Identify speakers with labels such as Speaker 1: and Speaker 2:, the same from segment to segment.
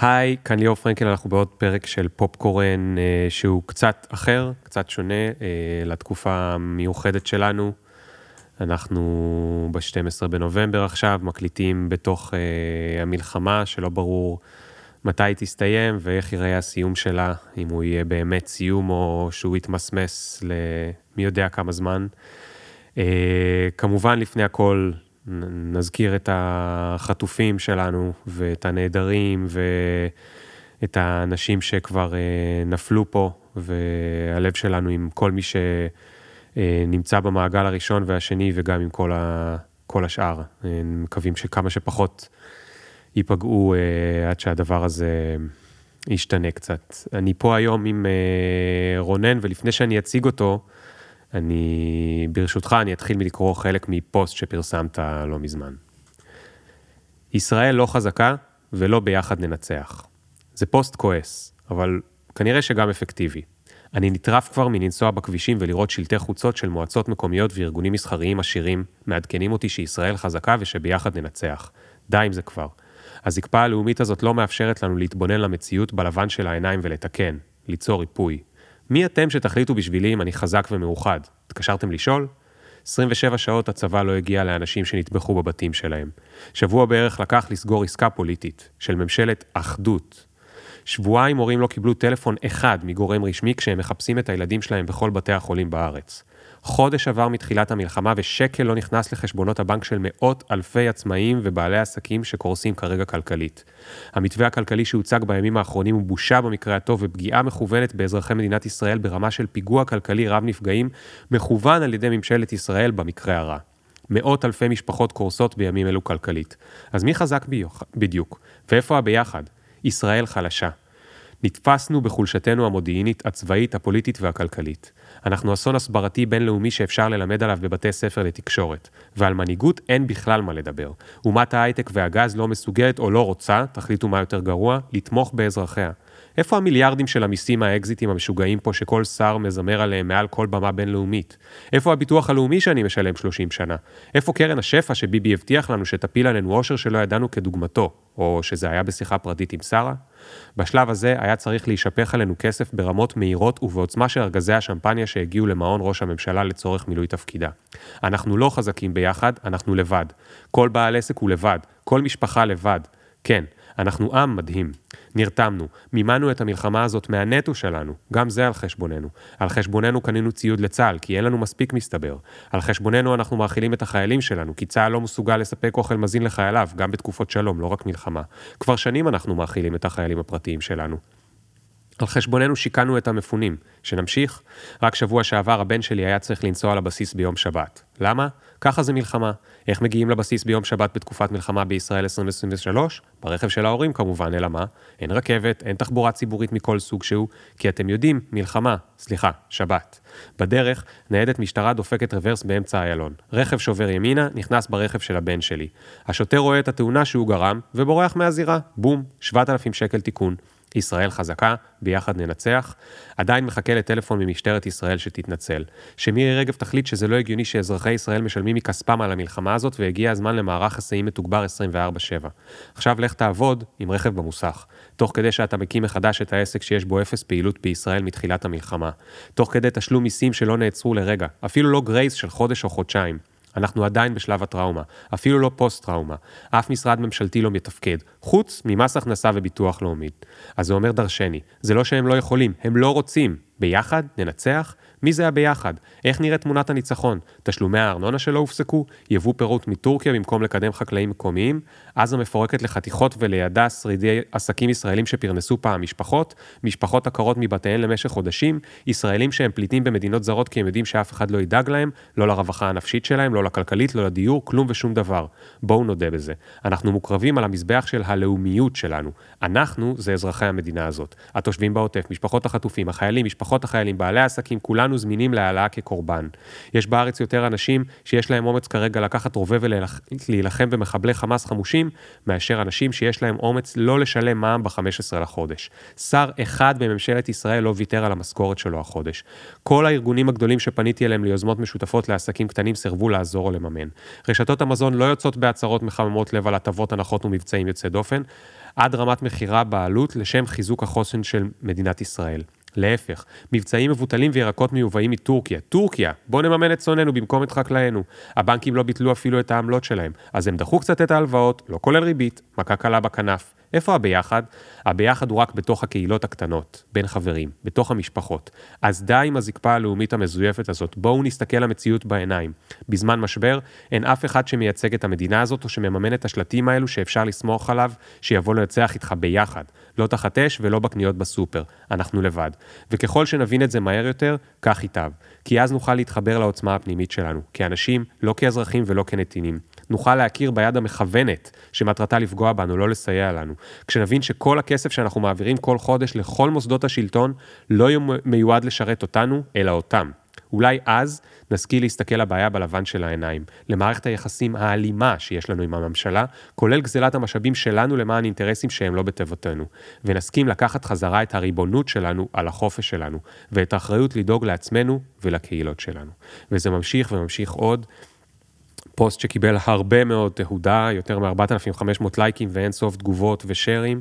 Speaker 1: היי, כאן ליאור פרנקל, אנחנו בעוד פרק של פופקורן אה, שהוא קצת אחר, קצת שונה אה, לתקופה המיוחדת שלנו. אנחנו ב-12 בנובמבר עכשיו, מקליטים בתוך אה, המלחמה, שלא ברור מתי היא תסתיים ואיך ייראה הסיום שלה, אם הוא יהיה באמת סיום או שהוא יתמסמס למי יודע כמה זמן. אה, כמובן, לפני הכל, נזכיר את החטופים שלנו ואת הנעדרים ואת האנשים שכבר אה, נפלו פה, והלב שלנו עם כל מי שנמצא במעגל הראשון והשני וגם עם כל, ה... כל השאר. אה, מקווים שכמה שפחות ייפגעו אה, עד שהדבר הזה ישתנה קצת. אני פה היום עם רונן, ולפני שאני אציג אותו, אני, ברשותך, אני אתחיל מלקרוא חלק מפוסט שפרסמת לא מזמן. ישראל לא חזקה ולא ביחד ננצח. זה פוסט כועס, אבל כנראה שגם אפקטיבי. אני נטרף כבר מלנסוע בכבישים ולראות שלטי חוצות של מועצות מקומיות וארגונים מסחריים עשירים, מעדכנים אותי שישראל חזקה ושביחד ננצח. די עם זה כבר. הזקפה הלאומית הזאת לא מאפשרת לנו להתבונן למציאות בלבן של העיניים ולתקן, ליצור ריפוי. מי אתם שתחליטו בשבילי אם אני חזק ומאוחד? התקשרתם לשאול? 27 שעות הצבא לא הגיע לאנשים שנטבחו בבתים שלהם. שבוע בערך לקח לסגור עסקה פוליטית של ממשלת אחדות. שבועיים הורים לא קיבלו טלפון אחד מגורם רשמי כשהם מחפשים את הילדים שלהם בכל בתי החולים בארץ. חודש עבר מתחילת המלחמה ושקל לא נכנס לחשבונות הבנק של מאות אלפי עצמאים ובעלי עסקים שקורסים כרגע כלכלית. המתווה הכלכלי שהוצג בימים האחרונים הוא בושה במקרה הטוב ופגיעה מכוונת באזרחי מדינת ישראל ברמה של פיגוע כלכלי רב נפגעים, מכוון על ידי ממשלת ישראל במקרה הרע. מאות אלפי משפחות קורסות בימים אלו כלכלית. אז מי חזק בדיוק? ואיפה הביחד? ישראל חלשה. נתפסנו בחולשתנו המודיעינית, הצבאית, הפוליטית והכלכלית. אנחנו אסון הסברתי בינלאומי שאפשר ללמד עליו בבתי ספר לתקשורת, ועל מנהיגות אין בכלל מה לדבר. אומת ההייטק והגז לא מסוגלת או לא רוצה, תחליטו מה יותר גרוע, לתמוך באזרחיה. איפה המיליארדים של המיסים האקזיטים המשוגעים פה שכל שר מזמר עליהם מעל כל במה בינלאומית? איפה הביטוח הלאומי שאני משלם 30 שנה? איפה קרן השפע שביבי הבטיח לנו שתפיל עלינו עושר שלא ידענו כדוגמתו? או שזה היה בשיחה פרטית עם שרה? בשלב הזה היה צריך להישפך עלינו כסף ברמות מהירות ובעוצמה של ארגזי השמפניה שהגיעו למעון ראש הממשלה לצורך מילוי תפקידה. אנחנו לא חזקים ביחד, אנחנו לבד. כל בעל עסק הוא לבד, כל משפחה לבד. כן, אנחנו עם מדהים. נרתמנו, מימנו את המלחמה הזאת מהנטו שלנו, גם זה על חשבוננו. על חשבוננו קנינו ציוד לצה"ל, כי אין לנו מספיק מסתבר. על חשבוננו אנחנו מאכילים את החיילים שלנו, כי צה"ל לא מסוגל לספק אוכל מזין לחייליו, גם בתקופות שלום, לא רק מלחמה. כבר שנים אנחנו מאכילים את החיילים הפרטיים שלנו. על חשבוננו שיקענו את המפונים. שנמשיך? רק שבוע שעבר הבן שלי היה צריך לנסוע לבסיס ביום שבת. למה? ככה זה מלחמה. איך מגיעים לבסיס ביום שבת בתקופת מלחמה בישראל 2023? ברכב של ההורים כמובן, אלא מה? אין רכבת, אין תחבורה ציבורית מכל סוג שהוא, כי אתם יודעים, מלחמה, סליחה, שבת. בדרך, ניידת משטרה דופקת רוורס באמצע איילון. רכב שובר ימינה, נכנס ברכב של הבן שלי. השוטר רואה את התאונה שהוא גרם, ובורח מהזירה. בום, 7,000 שקל תיקון. ישראל חזקה, ביחד ננצח. עדיין מחכה לטלפון ממשטרת ישראל שתתנצל. שמירי רגב תחליט שזה לא הגיוני שאזרחי ישראל משלמים מכספם על המלחמה הזאת, והגיע הזמן למערך היסעים מתוגבר 24/7. עכשיו לך תעבוד עם רכב במוסך. תוך כדי שאתה מקים מחדש את העסק שיש בו אפס פעילות בישראל מתחילת המלחמה. תוך כדי תשלום מיסים שלא נעצרו לרגע, אפילו לא גרייס של חודש או חודשיים. אנחנו עדיין בשלב הטראומה, אפילו לא פוסט-טראומה. אף משרד ממשלתי לא מתפקד, חוץ ממס הכנסה וביטוח לאומי. אז זה אומר דרשני. זה לא שהם לא יכולים, הם לא רוצים. ביחד ננצח, מי זה הביחד? איך נראית תמונת הניצחון? תשלומי הארנונה שלא הופסקו? יבוא פירוט מטורקיה במקום לקדם חקלאים מקומיים? עזה מפורקת לחתיכות ולידה שרידי עסקים ישראלים שפרנסו פעם משפחות? משפחות עקרות מבתיהן למשך חודשים? ישראלים שהם פליטים במדינות זרות כי הם יודעים שאף אחד לא ידאג להם? לא לרווחה הנפשית שלהם, לא לכלכלית, לא לדיור, כלום ושום דבר. בואו נודה בזה. אנחנו מוקרבים על המזבח של הלאומיות שלנו. אנחנו זה אזרחי המדינה הזאת. התושבים בעוטף, משפחות החטופים, החיילים, משפחות החיילים, בעלי העסקים, כולנו זמינים להעלאה כקורבן. יש בארץ יותר אנשים שיש להם אומץ כרגע לקחת רובה ולהילחם במחבלי חמאס חמושים, מאשר אנשים שיש להם אומץ לא לשלם מע"מ ב-15 לחודש. שר אחד בממשלת ישראל לא ויתר על המשכורת שלו החודש. כל הארגונים הגדולים שפניתי אליהם ליוזמות משותפות לעסקים קטנים סירבו לעזור או לממן. רשתות המזון לא יוצאות בהצהרות מחממות לב על הטבות, הנחות ומבצעים יוצאי דופן. עד רמת מכירה בעלות לשם חיזוק החוסן של מדינת ישראל. להפך, מבצעים מבוטלים וירקות מיובאים מטורקיה. טורקיה, בוא נממן את צוננו במקום את חקלאינו. הבנקים לא ביטלו אפילו את העמלות שלהם, אז הם דחו קצת את ההלוואות, לא כולל ריבית, מכה קלה בכנף. איפה הביחד? הביחד הוא רק בתוך הקהילות הקטנות, בין חברים, בתוך המשפחות. אז די עם הזקפה הלאומית המזויפת הזאת, בואו נסתכל למציאות בעיניים. בזמן משבר, אין אף אחד שמייצג את המדינה הזאת או שמממן את השלטים האלו שאפשר לסמוך עליו, שיבוא לנצח איתך ביחד. לא תחת אש ולא בקניות בסופר, אנחנו לבד. וככל שנבין את זה מהר יותר, כך ייטב. כי אז נוכל להתחבר לעוצמה הפנימית שלנו, כאנשים, לא כאזרחים ולא כנתינים. נוכל להכיר ביד המכוונת, שמטרתה לפגוע בנו, לא לסייע לנו. כשנבין שכל הכסף שאנחנו מעבירים כל חודש לכל מוסדות השלטון, לא מיועד לשרת אותנו, אלא אותם. אולי אז נשכיל להסתכל לבעיה בלבן של העיניים, למערכת היחסים האלימה שיש לנו עם הממשלה, כולל גזלת המשאבים שלנו למען אינטרסים שהם לא בטבותינו, ונסכים לקחת חזרה את הריבונות שלנו על החופש שלנו, ואת האחריות לדאוג לעצמנו ולקהילות שלנו. וזה ממשיך וממשיך עוד. פוסט שקיבל הרבה מאוד תהודה, יותר מ-4,500 לייקים ואין סוף תגובות ושרים.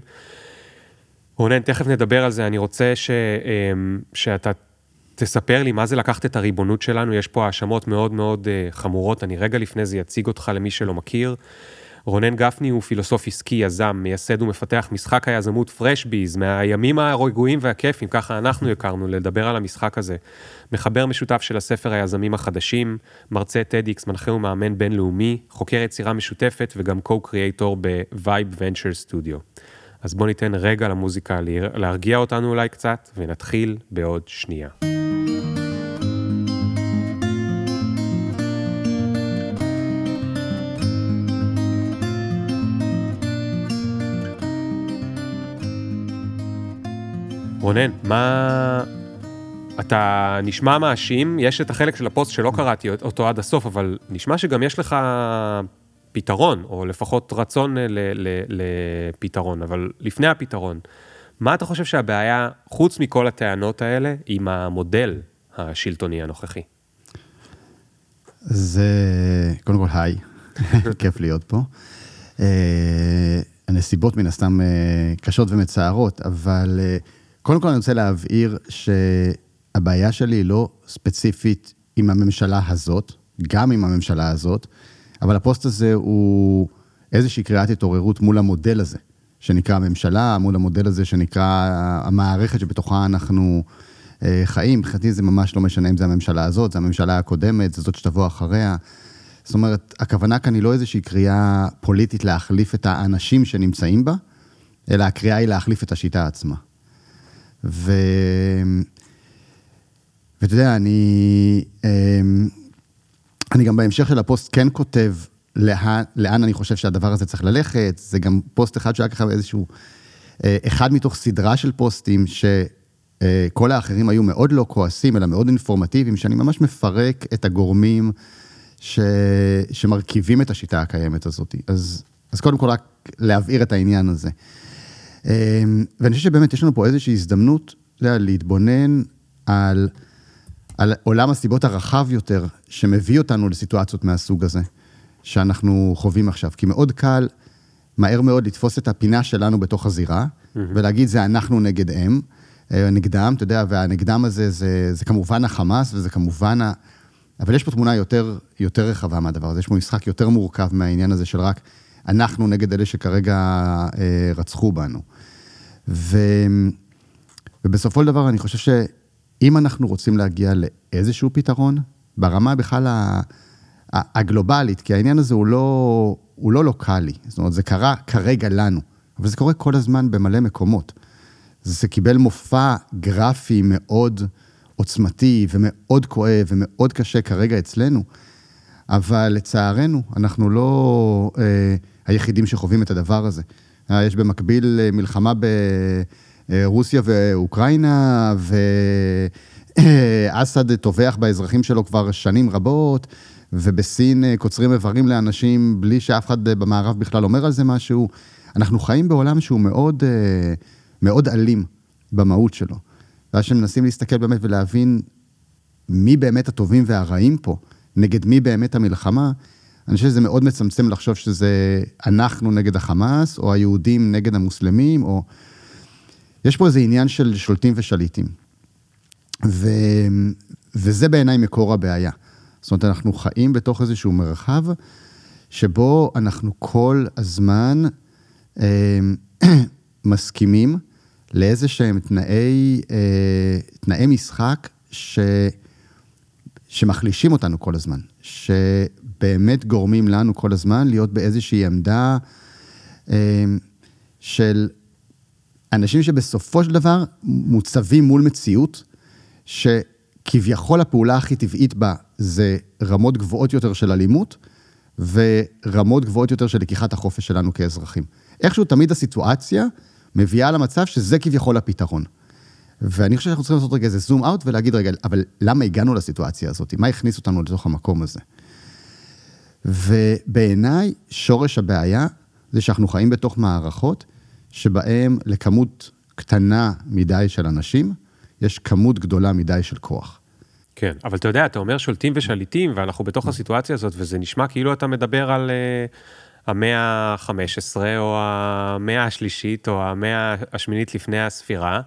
Speaker 1: רונן, תכף נדבר על זה, אני רוצה ש, אמ, שאתה תספר לי מה זה לקחת את הריבונות שלנו, יש פה האשמות מאוד מאוד אה, חמורות, אני רגע לפני זה אציג אותך למי שלא מכיר. רונן גפני הוא פילוסוף עסקי, יזם, מייסד ומפתח משחק היזמות פרשביז, מהימים הרגועים והכיפים, ככה אנחנו הכרנו, לדבר על המשחק הזה. מחבר משותף של הספר היזמים החדשים, מרצה TEDx, מנחה ומאמן בינלאומי, חוקר יצירה משותפת וגם co-creator ב-Vibe Venture Studio. אז בוא ניתן רגע למוזיקה להרגיע אותנו אולי קצת, ונתחיל בעוד שנייה. רונן, מה... אתה נשמע מאשים, יש את החלק של הפוסט שלא קראתי אותו עד הסוף, אבל נשמע שגם יש לך פתרון, או לפחות רצון לפתרון, אבל לפני הפתרון, מה אתה חושב שהבעיה, חוץ מכל הטענות האלה, עם המודל השלטוני הנוכחי?
Speaker 2: זה, קודם כל, היי, כיף להיות פה. אה, הנסיבות מן הסתם אה, קשות ומצערות, אבל אה, קודם כל אני רוצה להבהיר שהבעיה שלי היא לא ספציפית עם הממשלה הזאת, גם עם הממשלה הזאת, אבל הפוסט הזה הוא איזושהי קריאת התעוררות מול המודל הזה, שנקרא הממשלה, מול המודל הזה שנקרא המערכת שבתוכה אנחנו אה, חיים. מבחינתי זה ממש לא משנה אם זה הממשלה הזאת, זה הממשלה הקודמת, זה זאת שתבוא אחריה. זאת אומרת, הכוונה כאן היא לא איזושהי קריאה פוליטית להחליף את האנשים שנמצאים בה, אלא הקריאה היא להחליף את השיטה עצמה. ו... ואתה יודע, אני, אמ, אני גם בהמשך של הפוסט כן כותב לאן, לאן אני חושב שהדבר הזה צריך ללכת, זה גם פוסט אחד שהיה ככה איזשהו, אה, אחד מתוך סדרה של פוסטים שכל אה, האחרים היו מאוד לא כועסים, אלא מאוד אינפורמטיביים, שאני ממש מפרק את הגורמים ש, שמרכיבים את השיטה הקיימת הזאת. אז, אז קודם כל רק להבהיר את העניין הזה. אמ, ואני חושב שבאמת יש לנו פה איזושהי הזדמנות להתבונן על, על עולם הסיבות הרחב יותר שמביא אותנו לסיטואציות מהסוג הזה, שאנחנו חווים עכשיו. כי מאוד קל, מהר מאוד לתפוס את הפינה שלנו בתוך הזירה, mm-hmm. ולהגיד זה אנחנו נגד הם, אה, נגדם, אתה יודע, והנגדם הזה זה, זה כמובן החמאס, וזה כמובן ה... אבל יש פה תמונה יותר, יותר רחבה מהדבר הזה, יש פה משחק יותר מורכב מהעניין הזה של רק אנחנו נגד אלה שכרגע אה, רצחו בנו. ו... ובסופו של דבר, אני חושב שאם אנחנו רוצים להגיע לאיזשהו פתרון, ברמה בכלל הגלובלית, כי העניין הזה הוא לא, הוא לא לוקאלי, זאת אומרת, זה קרה כרגע לנו, אבל זה קורה כל הזמן במלא מקומות. זה קיבל מופע גרפי מאוד עוצמתי ומאוד כואב ומאוד קשה כרגע אצלנו, אבל לצערנו, אנחנו לא אה, היחידים שחווים את הדבר הזה. אה, יש במקביל אה, מלחמה ברוסיה ואוקראינה, ואסד טובח באזרחים שלו כבר שנים רבות, ובסין אה, קוצרים איברים לאנשים בלי שאף אחד במערב בכלל אומר על זה משהו. אנחנו חיים בעולם שהוא מאוד, מאוד אלים במהות שלו. ואז שמנסים להסתכל באמת ולהבין מי באמת הטובים והרעים פה, נגד מי באמת המלחמה, אני חושב שזה מאוד מצמצם לחשוב שזה אנחנו נגד החמאס, או היהודים נגד המוסלמים, או... יש פה איזה עניין של שולטים ושליטים. ו... וזה בעיניי מקור הבעיה. זאת אומרת, אנחנו חיים בתוך איזשהו מרחב שבו אנחנו כל הזמן אה, מסכימים לאיזה שהם תנאי, אה, תנאי משחק ש, שמחלישים אותנו כל הזמן, שבאמת גורמים לנו כל הזמן להיות באיזושהי עמדה אה, של אנשים שבסופו של דבר מוצבים מול מציאות, שכביכול הפעולה הכי טבעית בה זה רמות גבוהות יותר של אלימות, ורמות גבוהות יותר של לקיחת החופש שלנו כאזרחים. איכשהו תמיד הסיטואציה מביאה למצב שזה כביכול הפתרון. ואני חושב שאנחנו צריכים לעשות רגע איזה זום אאוט ולהגיד, רגע, אבל למה הגענו לסיטואציה הזאת? מה הכניס אותנו לתוך המקום הזה? ובעיניי, שורש הבעיה זה שאנחנו חיים בתוך מערכות שבהן לכמות קטנה מדי של אנשים, יש כמות גדולה מדי של כוח.
Speaker 1: כן, אבל אתה יודע, אתה אומר שולטים ושליטים, ואנחנו בתוך הסיטואציה הזאת, וזה נשמע כאילו אתה מדבר על uh, המאה ה-15, או המאה השלישית, או המאה השמינית לפני הספירה,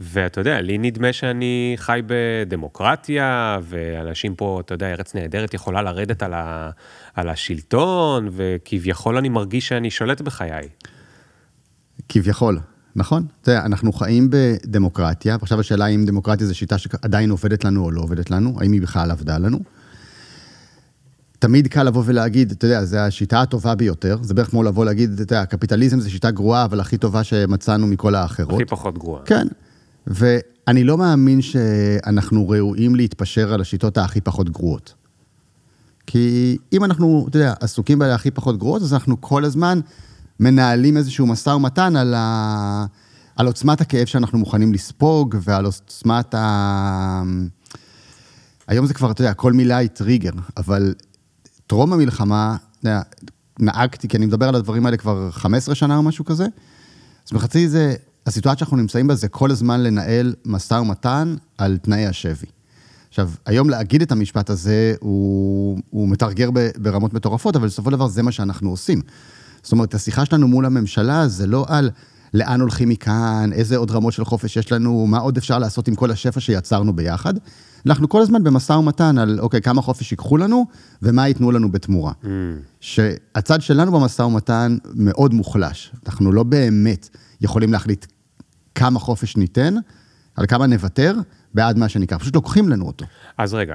Speaker 1: ואתה יודע, לי נדמה שאני חי בדמוקרטיה, ואנשים פה, אתה יודע, ארץ נהדרת יכולה לרדת על, ה, על השלטון, וכביכול אני מרגיש שאני שולט בחיי.
Speaker 2: כביכול, נכון? אתה יודע, אנחנו חיים בדמוקרטיה, ועכשיו השאלה אם דמוקרטיה זו שיטה שעדיין עובדת לנו או לא עובדת לנו, האם היא בכלל עבדה לנו. תמיד קל לבוא ולהגיד, אתה יודע, זו השיטה הטובה ביותר, זה בערך כמו לבוא להגיד, אתה יודע, קפיטליזם זה שיטה גרועה, אבל הכי טובה שמצאנו מכל האחרות.
Speaker 1: הכי פחות גרועה.
Speaker 2: כן, ואני לא מאמין שאנחנו ראויים להתפשר על השיטות הכי פחות גרועות. כי אם אנחנו, אתה יודע, עסוקים באלה הכי פחות גרועות, אז אנחנו כל הזמן מנהלים איזשהו משא ומתן על, ה... על עוצמת הכאב שאנחנו מוכנים לספוג ועל עוצמת ה... היום זה כבר, אתה יודע, כל מילה היא טריגר, אבל טרום המלחמה, אתה יודע, נהגתי, כי אני מדבר על הדברים האלה כבר 15 שנה או משהו כזה, אז בחצי זה, הסיטואציה שאנחנו נמצאים בה זה כל הזמן לנהל משא ומתן על תנאי השבי. עכשיו, היום להגיד את המשפט הזה, הוא, הוא מתרגר ברמות מטורפות, אבל בסופו של דבר זה מה שאנחנו עושים. זאת אומרת, השיחה שלנו מול הממשלה זה לא על לאן הולכים מכאן, איזה עוד רמות של חופש יש לנו, מה עוד אפשר לעשות עם כל השפע שיצרנו ביחד. אנחנו כל הזמן במשא ומתן על, אוקיי, כמה חופש ייקחו לנו ומה ייתנו לנו בתמורה. Mm. שהצד שלנו במשא ומתן מאוד מוחלש. אנחנו לא באמת יכולים להחליט כמה חופש ניתן, על כמה נוותר, בעד מה שניקח. פשוט לוקחים לנו אותו.
Speaker 1: אז רגע,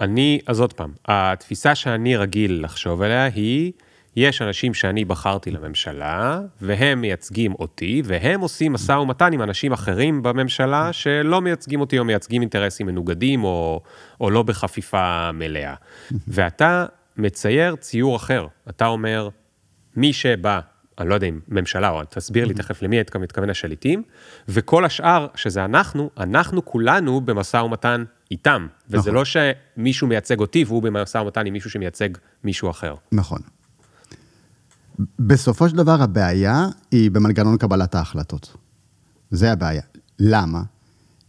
Speaker 1: אני, אז עוד פעם, התפיסה שאני רגיל לחשוב עליה היא... יש אנשים שאני בחרתי לממשלה, והם מייצגים אותי, והם עושים משא ומתן עם אנשים אחרים בממשלה שלא מייצגים אותי או מייצגים אינטרסים מנוגדים או, או לא בחפיפה מלאה. ואתה מצייר ציור אחר. אתה אומר, מי שבא, אני לא יודע אם ממשלה, או תסביר לי תכף למי אתה מתכוון השליטים, וכל השאר, שזה אנחנו, אנחנו כולנו במשא ומתן איתם. וזה נכון. לא שמישהו מייצג אותי והוא במשא ומתן עם מישהו שמייצג מישהו אחר.
Speaker 2: נכון. בסופו של דבר הבעיה היא במנגנון קבלת ההחלטות. זה הבעיה. למה?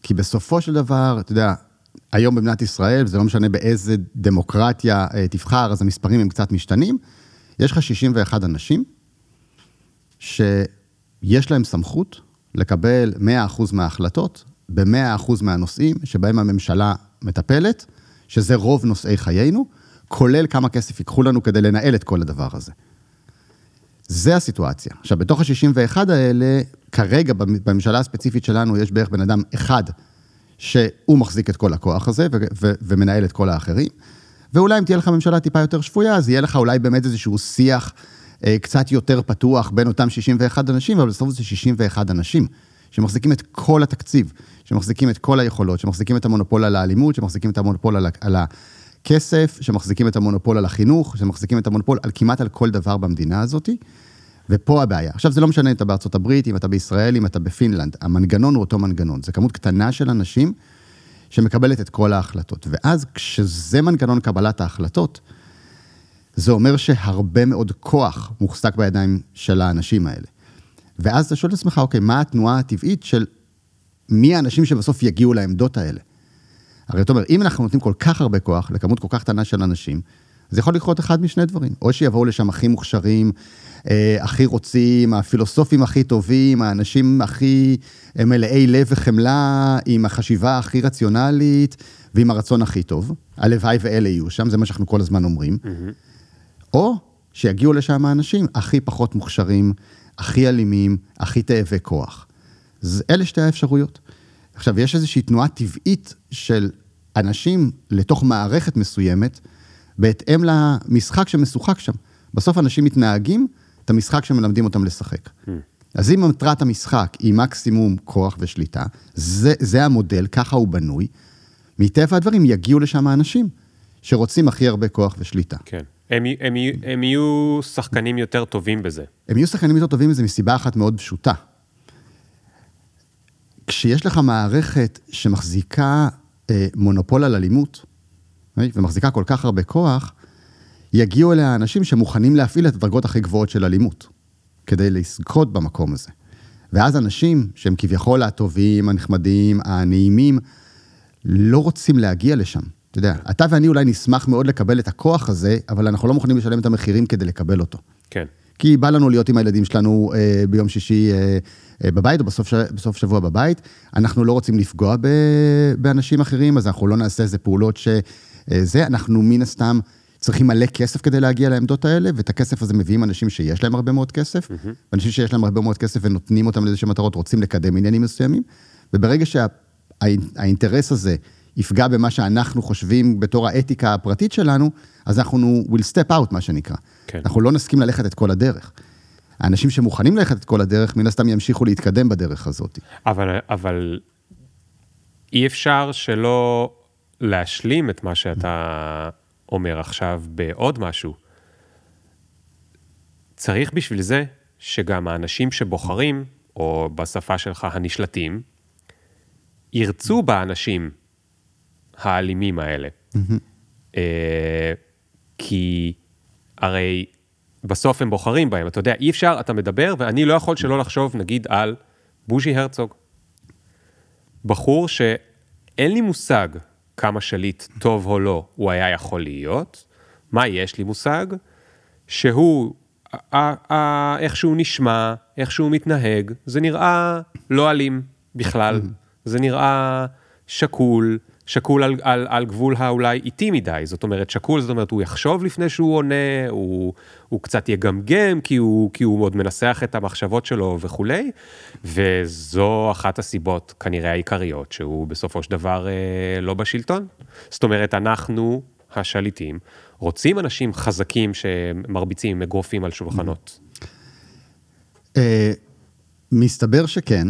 Speaker 2: כי בסופו של דבר, אתה יודע, היום במדינת ישראל, וזה לא משנה באיזה דמוקרטיה אה, תבחר, אז המספרים הם קצת משתנים, יש לך 61 אנשים שיש להם סמכות לקבל 100% מההחלטות ב-100% מהנושאים שבהם הממשלה מטפלת, שזה רוב נושאי חיינו, כולל כמה כסף ייקחו לנו כדי לנהל את כל הדבר הזה. זה הסיטואציה. עכשיו, בתוך ה-61 האלה, כרגע בממשלה הספציפית שלנו יש בערך בן אדם אחד שהוא מחזיק את כל הכוח הזה ומנהל את כל האחרים. ואולי אם תהיה לך ממשלה טיפה יותר שפויה, אז יהיה לך אולי באמת איזשהו שיח קצת יותר פתוח בין אותם 61 אנשים, אבל בסוף זה 61 אנשים שמחזיקים את כל התקציב, שמחזיקים את כל היכולות, שמחזיקים את המונופול על האלימות, שמחזיקים את המונופול על, על הכסף, שמחזיקים את המונופול על החינוך, שמחזיקים את המונופול על כמעט על כל דבר במדינה הזאתי. ופה הבעיה. עכשיו, זה לא משנה אם אתה בארצות הברית, אם אתה בישראל, אם אתה בפינלנד, המנגנון הוא אותו מנגנון. זה כמות קטנה של אנשים שמקבלת את כל ההחלטות. ואז כשזה מנגנון קבלת ההחלטות, זה אומר שהרבה מאוד כוח מוחזק בידיים של האנשים האלה. ואז אתה שואל את עצמך, אוקיי, מה התנועה הטבעית של מי האנשים שבסוף יגיעו לעמדות האלה? הרי אתה אומר, אם אנחנו נותנים כל כך הרבה כוח לכמות כל כך קטנה של אנשים, זה יכול לקרות אחד משני דברים. או שיבואו לשם הכי מוכשרים, אה, הכי רוצים, הפילוסופים הכי טובים, האנשים הכי אה, מלאי לב וחמלה, עם החשיבה הכי רציונלית ועם הרצון הכי טוב. הלוואי ואלה יהיו שם, זה מה שאנחנו כל הזמן אומרים. או שיגיעו לשם האנשים הכי פחות מוכשרים, הכי אלימים, הכי תאבי כוח. אז אלה שתי האפשרויות. עכשיו, יש איזושהי תנועה טבעית של אנשים לתוך מערכת מסוימת, בהתאם למשחק שמשוחק שם. בסוף אנשים מתנהגים את המשחק שמלמדים אותם לשחק. אז אם מטרת המשחק היא מקסימום כוח ושליטה, זה, זה המודל, ככה הוא בנוי, מטבע הדברים יגיעו לשם האנשים שרוצים הכי הרבה כוח ושליטה.
Speaker 1: כן. הם, הם, הם יהיו שחקנים יותר טובים בזה.
Speaker 2: הם יהיו שחקנים יותר טובים בזה מסיבה אחת מאוד פשוטה. כשיש לך מערכת שמחזיקה אה, מונופול על אלימות, אה, ומחזיקה כל כך הרבה כוח, יגיעו אליה אנשים שמוכנים להפעיל את הדרגות הכי גבוהות של אלימות, כדי לזכות במקום הזה. ואז אנשים שהם כביכול הטובים, הנחמדים, הנעימים, לא רוצים להגיע לשם. אתה יודע, אתה ואני אולי נשמח מאוד לקבל את הכוח הזה, אבל אנחנו לא מוכנים לשלם את המחירים כדי לקבל אותו.
Speaker 1: כן.
Speaker 2: כי בא לנו להיות עם הילדים שלנו אה, ביום שישי אה, אה, בבית, או בסוף, ש... בסוף שבוע בבית. אנחנו לא רוצים לפגוע ב... באנשים אחרים, אז אנחנו לא נעשה איזה פעולות שזה, אנחנו מן הסתם צריכים מלא כסף כדי להגיע לעמדות האלה, ואת הכסף הזה מביאים אנשים שיש להם הרבה מאוד כסף, mm-hmm. ואנשים שיש להם הרבה מאוד כסף ונותנים אותם לאיזשהם מטרות, רוצים לקדם עניינים מסוימים, וברגע שהאינטרס שה... הזה יפגע במה שאנחנו חושבים בתור האתיקה הפרטית שלנו, אז אנחנו will step out, מה שנקרא. כן. אנחנו לא נסכים ללכת את כל הדרך. האנשים שמוכנים ללכת את כל הדרך, מן הסתם ימשיכו להתקדם בדרך הזאת.
Speaker 1: אבל, אבל אי אפשר שלא להשלים את מה שאתה אומר עכשיו בעוד משהו. צריך בשביל זה שגם האנשים שבוחרים, או בשפה שלך הנשלטים, ירצו באנשים האלימים האלה. Mm-hmm. כי הרי בסוף הם בוחרים בהם, אתה יודע, אי אפשר, אתה מדבר, ואני לא יכול שלא לחשוב, נגיד, על בוז'י הרצוג. בחור שאין לי מושג כמה שליט טוב או לא הוא היה יכול להיות, מה יש לי מושג? שהוא, איך שהוא נשמע, איך שהוא מתנהג, זה נראה לא אלים בכלל, זה נראה שקול, שקול על, על, על גבול האולי איטי מדי, זאת אומרת, שקול, זאת אומרת, הוא יחשוב לפני שהוא עונה, הוא, הוא קצת יגמגם, כי הוא, כי הוא עוד מנסח את המחשבות שלו וכולי, וזו אחת הסיבות, כנראה העיקריות, שהוא בסופו של דבר אה, לא בשלטון. זאת אומרת, אנחנו, השליטים, רוצים אנשים חזקים שמרביצים אגרופים על שולחנות.
Speaker 2: אה, מסתבר שכן,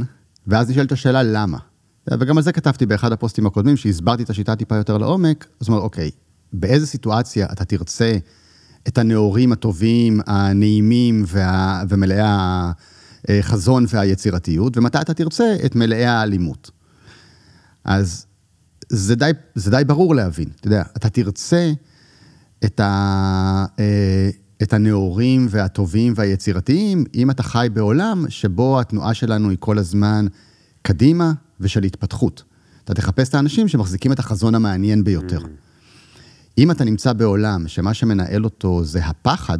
Speaker 2: ואז נשאלת השאלה למה. וגם על זה כתבתי באחד הפוסטים הקודמים, שהסברתי את השיטה טיפה יותר לעומק. זאת אומרת, אוקיי, באיזה סיטואציה אתה תרצה את הנאורים הטובים, הנעימים וה... ומלאי החזון והיצירתיות, ומתי אתה תרצה את מלאי האלימות. אז זה די, זה די ברור להבין, אתה יודע, אתה תרצה את, ה, אה, את הנאורים והטובים והיצירתיים, אם אתה חי בעולם שבו התנועה שלנו היא כל הזמן קדימה, ושל התפתחות. אתה תחפש את האנשים שמחזיקים את החזון המעניין ביותר. אם אתה נמצא בעולם שמה שמנהל אותו זה הפחד,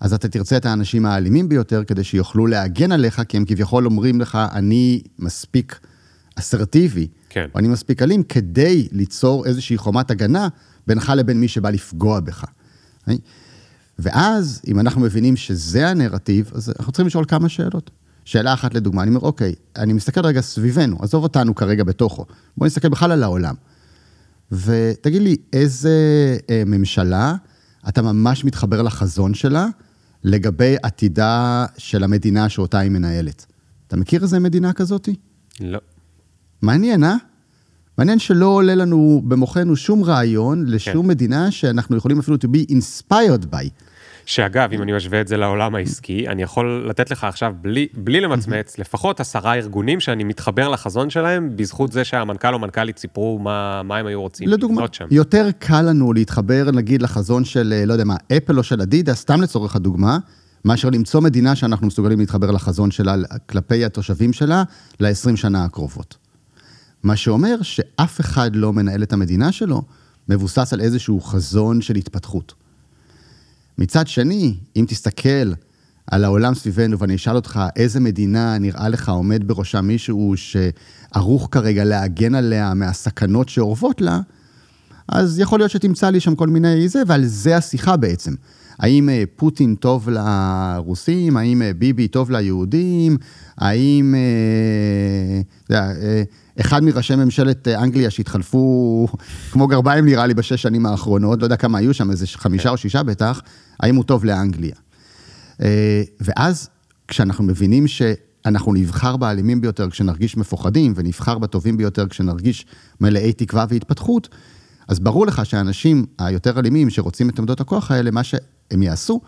Speaker 2: אז אתה תרצה את האנשים האלימים ביותר כדי שיוכלו להגן עליך, כי הם כביכול אומרים לך, אני מספיק אסרטיבי, כן. או אני מספיק אלים, כדי ליצור איזושהי חומת הגנה בינך לבין מי שבא לפגוע בך. ואז, אם אנחנו מבינים שזה הנרטיב, אז אנחנו צריכים לשאול כמה שאלות. שאלה אחת לדוגמה, אני אומר, אוקיי, אני מסתכל רגע סביבנו, עזוב אותנו כרגע בתוכו, בוא נסתכל בכלל על העולם. ותגיד לי, איזה אה, ממשלה אתה ממש מתחבר לחזון שלה לגבי עתידה של המדינה שאותה היא מנהלת? אתה מכיר איזה מדינה כזאתי?
Speaker 1: לא.
Speaker 2: מעניין, אה? מעניין שלא עולה לנו במוחנו שום רעיון לשום כן. מדינה שאנחנו יכולים אפילו to be inspired by.
Speaker 1: שאגב, אם אני משווה את זה לעולם העסקי, אני יכול לתת לך עכשיו, בלי, בלי למצמץ, לפחות עשרה ארגונים שאני מתחבר לחזון שלהם, בזכות זה שהמנכ"ל או מנכ"לית סיפרו מה, מה הם היו רוצים
Speaker 2: לדוגמה, לבנות שם. יותר קל לנו להתחבר, נגיד, לחזון של, אה, לא יודע מה, אפל או של אדידה, סתם לצורך הדוגמה, מאשר למצוא מדינה שאנחנו מסוגלים להתחבר לחזון שלה כלפי התושבים שלה ל-20 שנה הקרובות. מה שאומר שאף אחד לא מנהל את המדינה שלו מבוסס על איזשהו חזון של התפתחות. מצד שני, אם תסתכל על העולם סביבנו ואני אשאל אותך איזה מדינה נראה לך עומד בראשה מישהו שערוך כרגע להגן עליה מהסכנות שאורבות לה, אז יכול להיות שתמצא לי שם כל מיני זה, ועל זה השיחה בעצם. האם אה, פוטין טוב לרוסים? האם אה, ביבי טוב ליהודים? האם אה, יודע, אחד מראשי ממשלת אנגליה שהתחלפו כמו גרביים נראה לי בשש שנים האחרונות, לא יודע כמה היו שם, איזה חמישה או שישה בטח, האם הוא טוב לאנגליה? ואז כשאנחנו מבינים שאנחנו נבחר באלימים ביותר כשנרגיש מפוחדים, ונבחר בטובים ביותר כשנרגיש מלאי תקווה והתפתחות, אז ברור לך שהאנשים היותר אלימים שרוצים את עמדות הכוח האלה, מה שהם יעשו,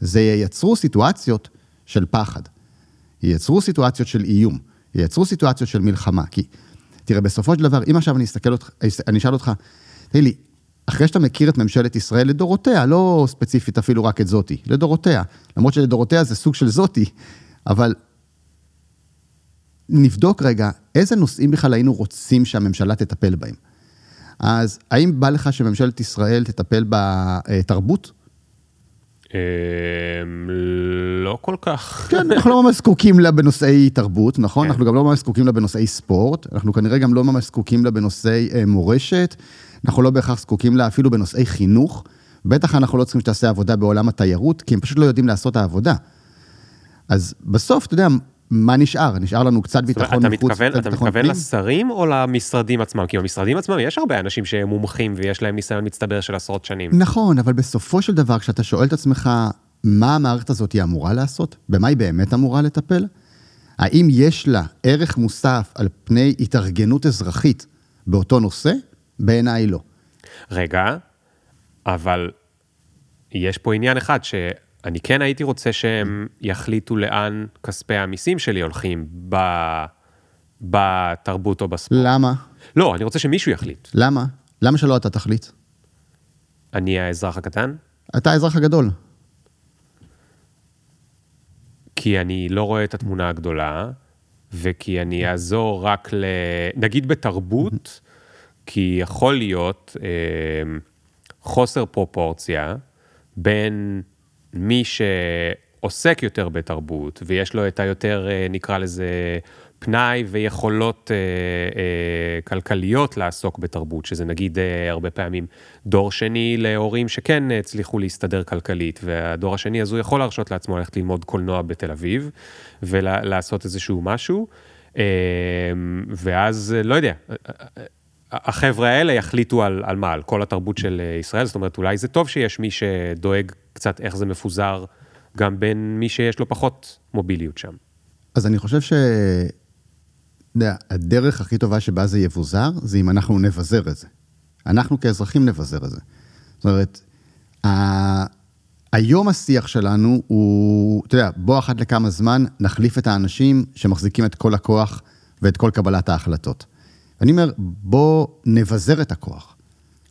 Speaker 2: זה ייצרו סיטואציות של פחד. ייצרו סיטואציות של איום, ייצרו סיטואציות של מלחמה. כי, תראה, בסופו של דבר, אם עכשיו אני אסתכל אותך, אני אשאל אותך, תגיד לי, אחרי שאתה מכיר את ממשלת ישראל לדורותיה, לא ספציפית אפילו רק את זאתי, לדורותיה, למרות שלדורותיה זה סוג של זאתי, אבל נבדוק רגע איזה נושאים בכלל היינו רוצים שהממשלה תטפל בהם. אז האם בא לך שממשלת ישראל תטפל בתרבות?
Speaker 1: אמ, לא כל כך.
Speaker 2: כן, אנחנו לא ממש זקוקים לה בנושאי תרבות, נכון? כן. אנחנו גם לא ממש זקוקים לה בנושאי ספורט, אנחנו כנראה גם לא ממש זקוקים לה בנושאי אה, מורשת, אנחנו לא בהכרח זקוקים לה אפילו בנושאי חינוך. בטח אנחנו לא צריכים שתעשה עבודה בעולם התיירות, כי הם פשוט לא יודעים לעשות את העבודה. אז בסוף, אתה יודע, מה נשאר? נשאר לנו קצת ביטחון
Speaker 1: מחוץ, קצת ביטחון פנים? אתה מתכוון לשרים או למשרדים עצמם? כי במשרדים עצמם יש הרבה אנשים שהם מומחים ויש להם ניסיון מצטבר של עשרות שנים.
Speaker 2: נכון, אבל בסופו של דבר, כשאתה שואל את עצמך, מה המערכת הזאת היא אמורה לעשות? במה היא באמת אמורה לטפל? האם יש לה ערך מוסף על פני התארגנות אזרחית באותו נושא? בעיניי לא.
Speaker 1: רגע, אבל יש פה עניין אחד, ש... אני כן הייתי רוצה שהם יחליטו לאן כספי המיסים שלי הולכים ב... בתרבות או בספורט.
Speaker 2: למה?
Speaker 1: לא, אני רוצה שמישהו יחליט.
Speaker 2: למה? למה שלא אתה תחליט?
Speaker 1: אני האזרח הקטן?
Speaker 2: אתה האזרח הגדול.
Speaker 1: כי אני לא רואה את התמונה הגדולה, וכי אני אעזור רק ל... נגיד בתרבות, כי יכול להיות אה, חוסר פרופורציה בין מי שעוסק יותר בתרבות, ויש לו את היותר, אה, נקרא לזה, פנאי ויכולות אה, אה, כלכליות לעסוק בתרבות, שזה נגיד אה, הרבה פעמים דור שני להורים שכן הצליחו להסתדר כלכלית, והדור השני אז הוא יכול להרשות לעצמו ללכת ללמוד קולנוע בתל אביב, ולעשות איזשהו משהו, אה, ואז, לא יודע, החבר'ה האלה יחליטו על, על מה, על כל התרבות של אה, ישראל, זאת אומרת, אולי זה טוב שיש מי שדואג קצת איך זה מפוזר גם בין מי שיש לו פחות מוביליות שם.
Speaker 2: אז אני חושב שהדרך הכי טובה שבה זה יבוזר, זה אם אנחנו נבזר את זה. אנחנו כאזרחים נבזר את זה. זאת אומרת, ה... היום השיח שלנו הוא, אתה יודע, בוא אחת לכמה זמן נחליף את האנשים שמחזיקים את כל הכוח ואת כל קבלת ההחלטות. אני אומר, בוא נבזר את הכוח.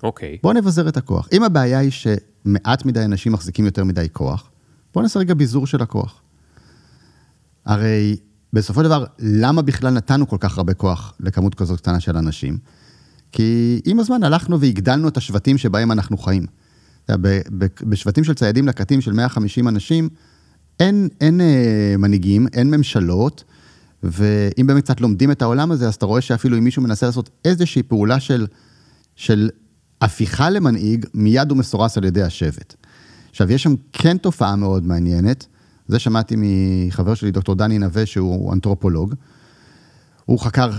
Speaker 1: אוקיי. Okay.
Speaker 2: בוא נבזר את הכוח. אם הבעיה היא שמעט מדי אנשים מחזיקים יותר מדי כוח, בוא נעשה רגע ביזור של הכוח. הרי בסופו של דבר, למה בכלל נתנו כל כך הרבה כוח לכמות כזאת קטנה של אנשים? כי עם הזמן הלכנו והגדלנו את השבטים שבהם אנחנו חיים. בשבטים של ציידים לקטים של 150 אנשים, אין, אין אה, מנהיגים, אין ממשלות, ואם באמת קצת לומדים את העולם הזה, אז אתה רואה שאפילו אם מישהו מנסה לעשות איזושהי פעולה של, של הפיכה למנהיג, מיד הוא מסורס על ידי השבט. עכשיו, יש שם כן תופעה מאוד מעניינת, זה שמעתי מחבר שלי, דוקטור דני נווה, שהוא אנתרופולוג. הוא חקר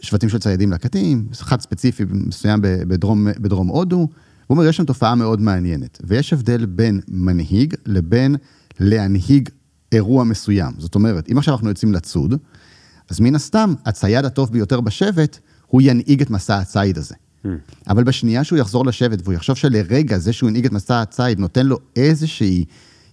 Speaker 2: שבטים של ציידים לקטים, אחד ספציפי מסוים בדרום, בדרום הודו, הוא אומר, יש שם תופעה מאוד מעניינת, ויש הבדל בין מנהיג לבין להנהיג אירוע מסוים. זאת אומרת, אם עכשיו אנחנו יוצאים לצוד, אז מן הסתם, הצייד הטוב ביותר בשבט, הוא ינהיג את מסע הציד הזה. Mm. אבל בשנייה שהוא יחזור לשבט והוא יחשוב שלרגע זה שהוא הנהיג את מסע הציד נותן לו איזושהי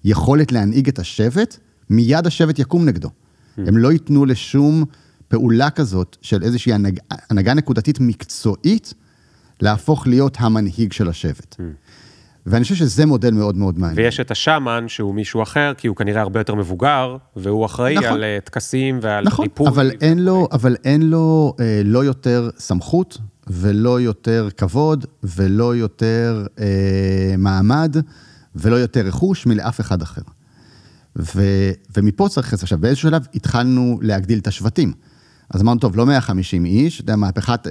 Speaker 2: יכולת להנהיג את השבט, מיד השבט יקום נגדו. Mm. הם לא ייתנו לשום פעולה כזאת של איזושהי הנהג, הנהגה נקודתית מקצועית, להפוך להיות המנהיג של השבט. Mm. ואני חושב שזה מודל מאוד מאוד מעניין.
Speaker 1: ויש את השאמן, שהוא מישהו אחר, כי הוא כנראה הרבה יותר מבוגר, והוא אחראי נכון, על uh, טקסים ועל
Speaker 2: נכון,
Speaker 1: ריפוי.
Speaker 2: אבל אין לו, אבל אין לו אה, לא יותר סמכות ולא יותר כבוד, ולא יותר אה, מעמד, ולא יותר רכוש מלאף אחד אחר. ו, ומפה צריך, עכשיו באיזשהו שלב התחלנו להגדיל את השבטים. אז אמרנו, טוב, לא 150 איש, אתה יודע,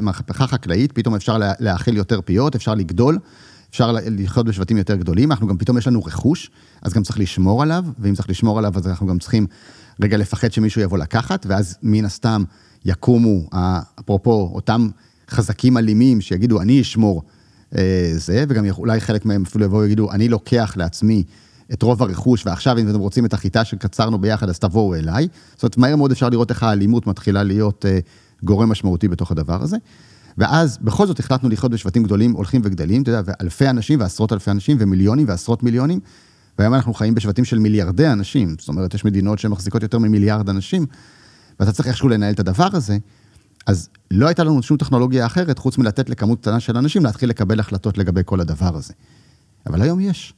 Speaker 2: מהפכה חקלאית, פתאום אפשר להאכיל יותר פיות, אפשר לגדול, אפשר לחיות בשבטים יותר גדולים, אנחנו גם פתאום יש לנו רכוש, אז גם צריך לשמור עליו, ואם צריך לשמור עליו, אז אנחנו גם צריכים רגע לפחד שמישהו יבוא לקחת, ואז מן הסתם יקומו, אפרופו, אותם חזקים אלימים שיגידו, אני אשמור אה, זה, וגם אולי חלק מהם אפילו יבואו ויגידו, אני לוקח לעצמי את רוב הרכוש, ועכשיו אם אתם רוצים את החיטה שקצרנו ביחד, אז תבואו אליי. זאת אומרת, מהר מאוד אפשר לראות איך האלימות מתחילה להיות אה, גורם משמעותי בתוך הדבר הזה. ואז בכל זאת החלטנו לחיות בשבטים גדולים, הולכים וגדלים, אתה יודע, ואלפי אנשים ועשרות אלפי אנשים ומיליונים ועשרות מיליונים, והיום אנחנו חיים בשבטים של מיליארדי אנשים, זאת אומרת, יש מדינות שמחזיקות יותר ממיליארד אנשים, ואתה צריך איכשהו לנהל את הדבר הזה, אז לא הייתה לנו שום טכנולוגיה אחרת, חוץ מלתת לכמות קטנה של אנשים להתחיל לקבל החלטות לגבי כל הדבר הזה. אבל היום יש.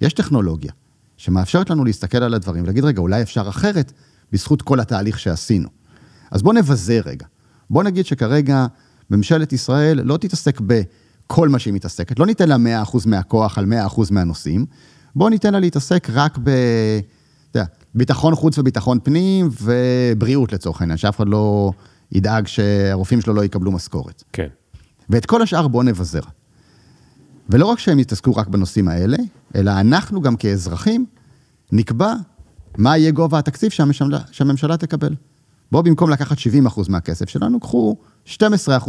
Speaker 2: יש טכנולוגיה שמאפשרת לנו להסתכל על הדברים ולהגיד, רגע, אולי אפשר אחרת, בזכות כל התהליך שעשינו. אז בואו נבזה רגע. בואו נגיד שכרגע ממשלת ישראל לא תתעסק בכל מה שהיא מתעסקת, לא ניתן לה 100% מהכוח על 100% מהנושאים, בואו ניתן לה להתעסק רק ב... אתה יודע, ביטחון חוץ וביטחון פנים ובריאות לצורך העניין, שאף אחד לא ידאג שהרופאים שלו לא יקבלו משכורת.
Speaker 1: כן.
Speaker 2: ואת כל השאר בואו נבזר. ולא רק שהם יתעסקו רק בנושאים האלה, אלא אנחנו גם כאזרחים נקבע מה יהיה גובה התקציב שהממשלה, שהממשלה תקבל. בואו במקום לקחת 70% מהכסף שלנו, קחו 12%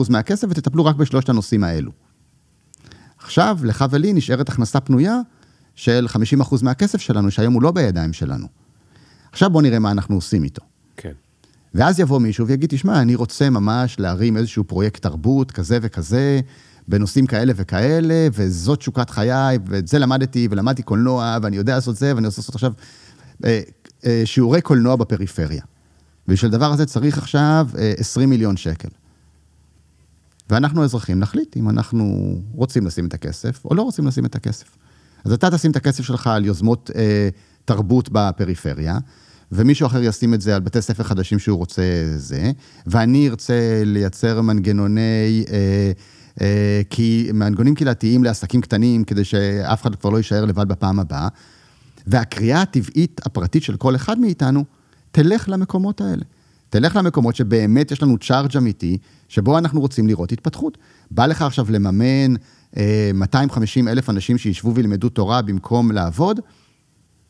Speaker 2: מהכסף ותטפלו רק בשלושת הנושאים האלו. עכשיו, לך ולי נשארת הכנסה פנויה של 50% מהכסף שלנו, שהיום הוא לא בידיים שלנו. עכשיו בואו נראה מה אנחנו עושים איתו.
Speaker 1: כן.
Speaker 2: ואז יבוא מישהו ויגיד, תשמע, אני רוצה ממש להרים איזשהו פרויקט תרבות כזה וכזה, בנושאים כאלה וכאלה, וזאת תשוקת חיי, ואת זה למדתי, ולמדתי קולנוע, ואני יודע לעשות זה, ואני רוצה לעשות עכשיו אה, אה, שיעורי קולנוע בפריפריה. ובשביל הדבר הזה צריך עכשיו 20 אה, מיליון שקל. ואנחנו האזרחים נחליט אם אנחנו רוצים לשים את הכסף או לא רוצים לשים את הכסף. אז אתה תשים את הכסף שלך על יוזמות אה, תרבות בפריפריה, ומישהו אחר ישים את זה על בתי ספר חדשים שהוא רוצה זה, ואני ארצה לייצר מנגנוני, אה, אה, כי, מנגנונים קהילתיים לעסקים קטנים, כדי שאף אחד כבר לא יישאר לבד בפעם הבאה, והקריאה הטבעית הפרטית של כל אחד מאיתנו, תלך למקומות האלה. תלך למקומות שבאמת יש לנו צ'ארג' אמיתי, שבו אנחנו רוצים לראות התפתחות. בא לך עכשיו לממן אה, 250 אלף אנשים שישבו וילמדו תורה במקום לעבוד,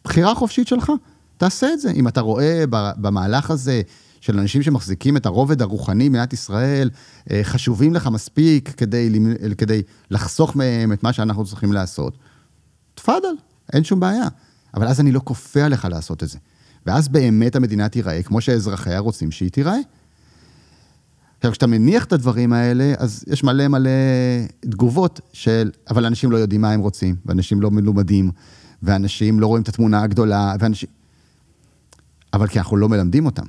Speaker 2: בחירה חופשית שלך, תעשה את זה. אם אתה רואה במהלך הזה של אנשים שמחזיקים את הרובד הרוחני במדינת ישראל, אה, חשובים לך מספיק כדי, כדי לחסוך מהם את מה שאנחנו צריכים לעשות, תפאדל, אין שום בעיה. אבל אז אני לא כופה עליך לעשות את זה. ואז באמת המדינה תיראה כמו שאזרחיה רוצים שהיא תיראה. עכשיו, כשאתה מניח את הדברים האלה, אז יש מלא מלא תגובות של, אבל אנשים לא יודעים מה הם רוצים, ואנשים לא מלומדים, ואנשים לא רואים את התמונה הגדולה, ואנשים... אבל כי אנחנו לא מלמדים אותם.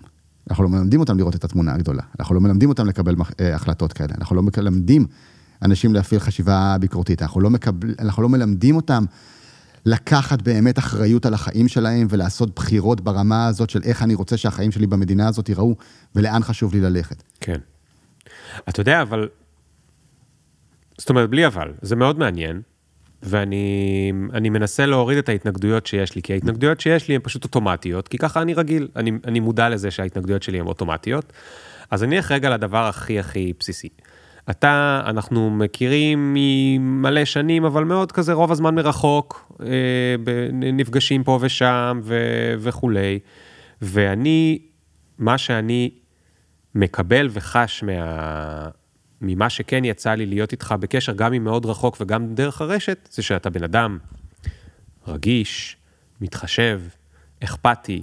Speaker 2: אנחנו לא מלמדים אותם לראות את התמונה הגדולה. אנחנו לא מלמדים אותם לקבל אה, החלטות כאלה. אנחנו לא מלמדים אנשים להפעיל חשיבה ביקורתית. אנחנו לא, מקבל, אנחנו לא מלמדים אותם לקחת באמת אחריות על החיים שלהם ולעשות בחירות ברמה הזאת של איך אני רוצה שהחיים שלי במדינה הזאת ייראו ולאן חשוב לי ללכת.
Speaker 1: כן. אתה יודע, אבל... זאת אומרת, בלי אבל, זה מאוד מעניין, ואני מנסה להוריד את ההתנגדויות שיש לי, כי ההתנגדויות שיש לי הן פשוט אוטומטיות, כי ככה אני רגיל, אני, אני מודע לזה שההתנגדויות שלי הן אוטומטיות. אז אני אלך רגע לדבר הכי הכי בסיסי. אתה, אנחנו מכירים ממלא שנים, אבל מאוד כזה רוב הזמן מרחוק, אה, נפגשים פה ושם ו, וכולי. ואני, מה שאני מקבל וחש מה, ממה שכן יצא לי להיות איתך בקשר, גם אם מאוד רחוק וגם דרך הרשת, זה שאתה בן אדם רגיש, מתחשב, אכפתי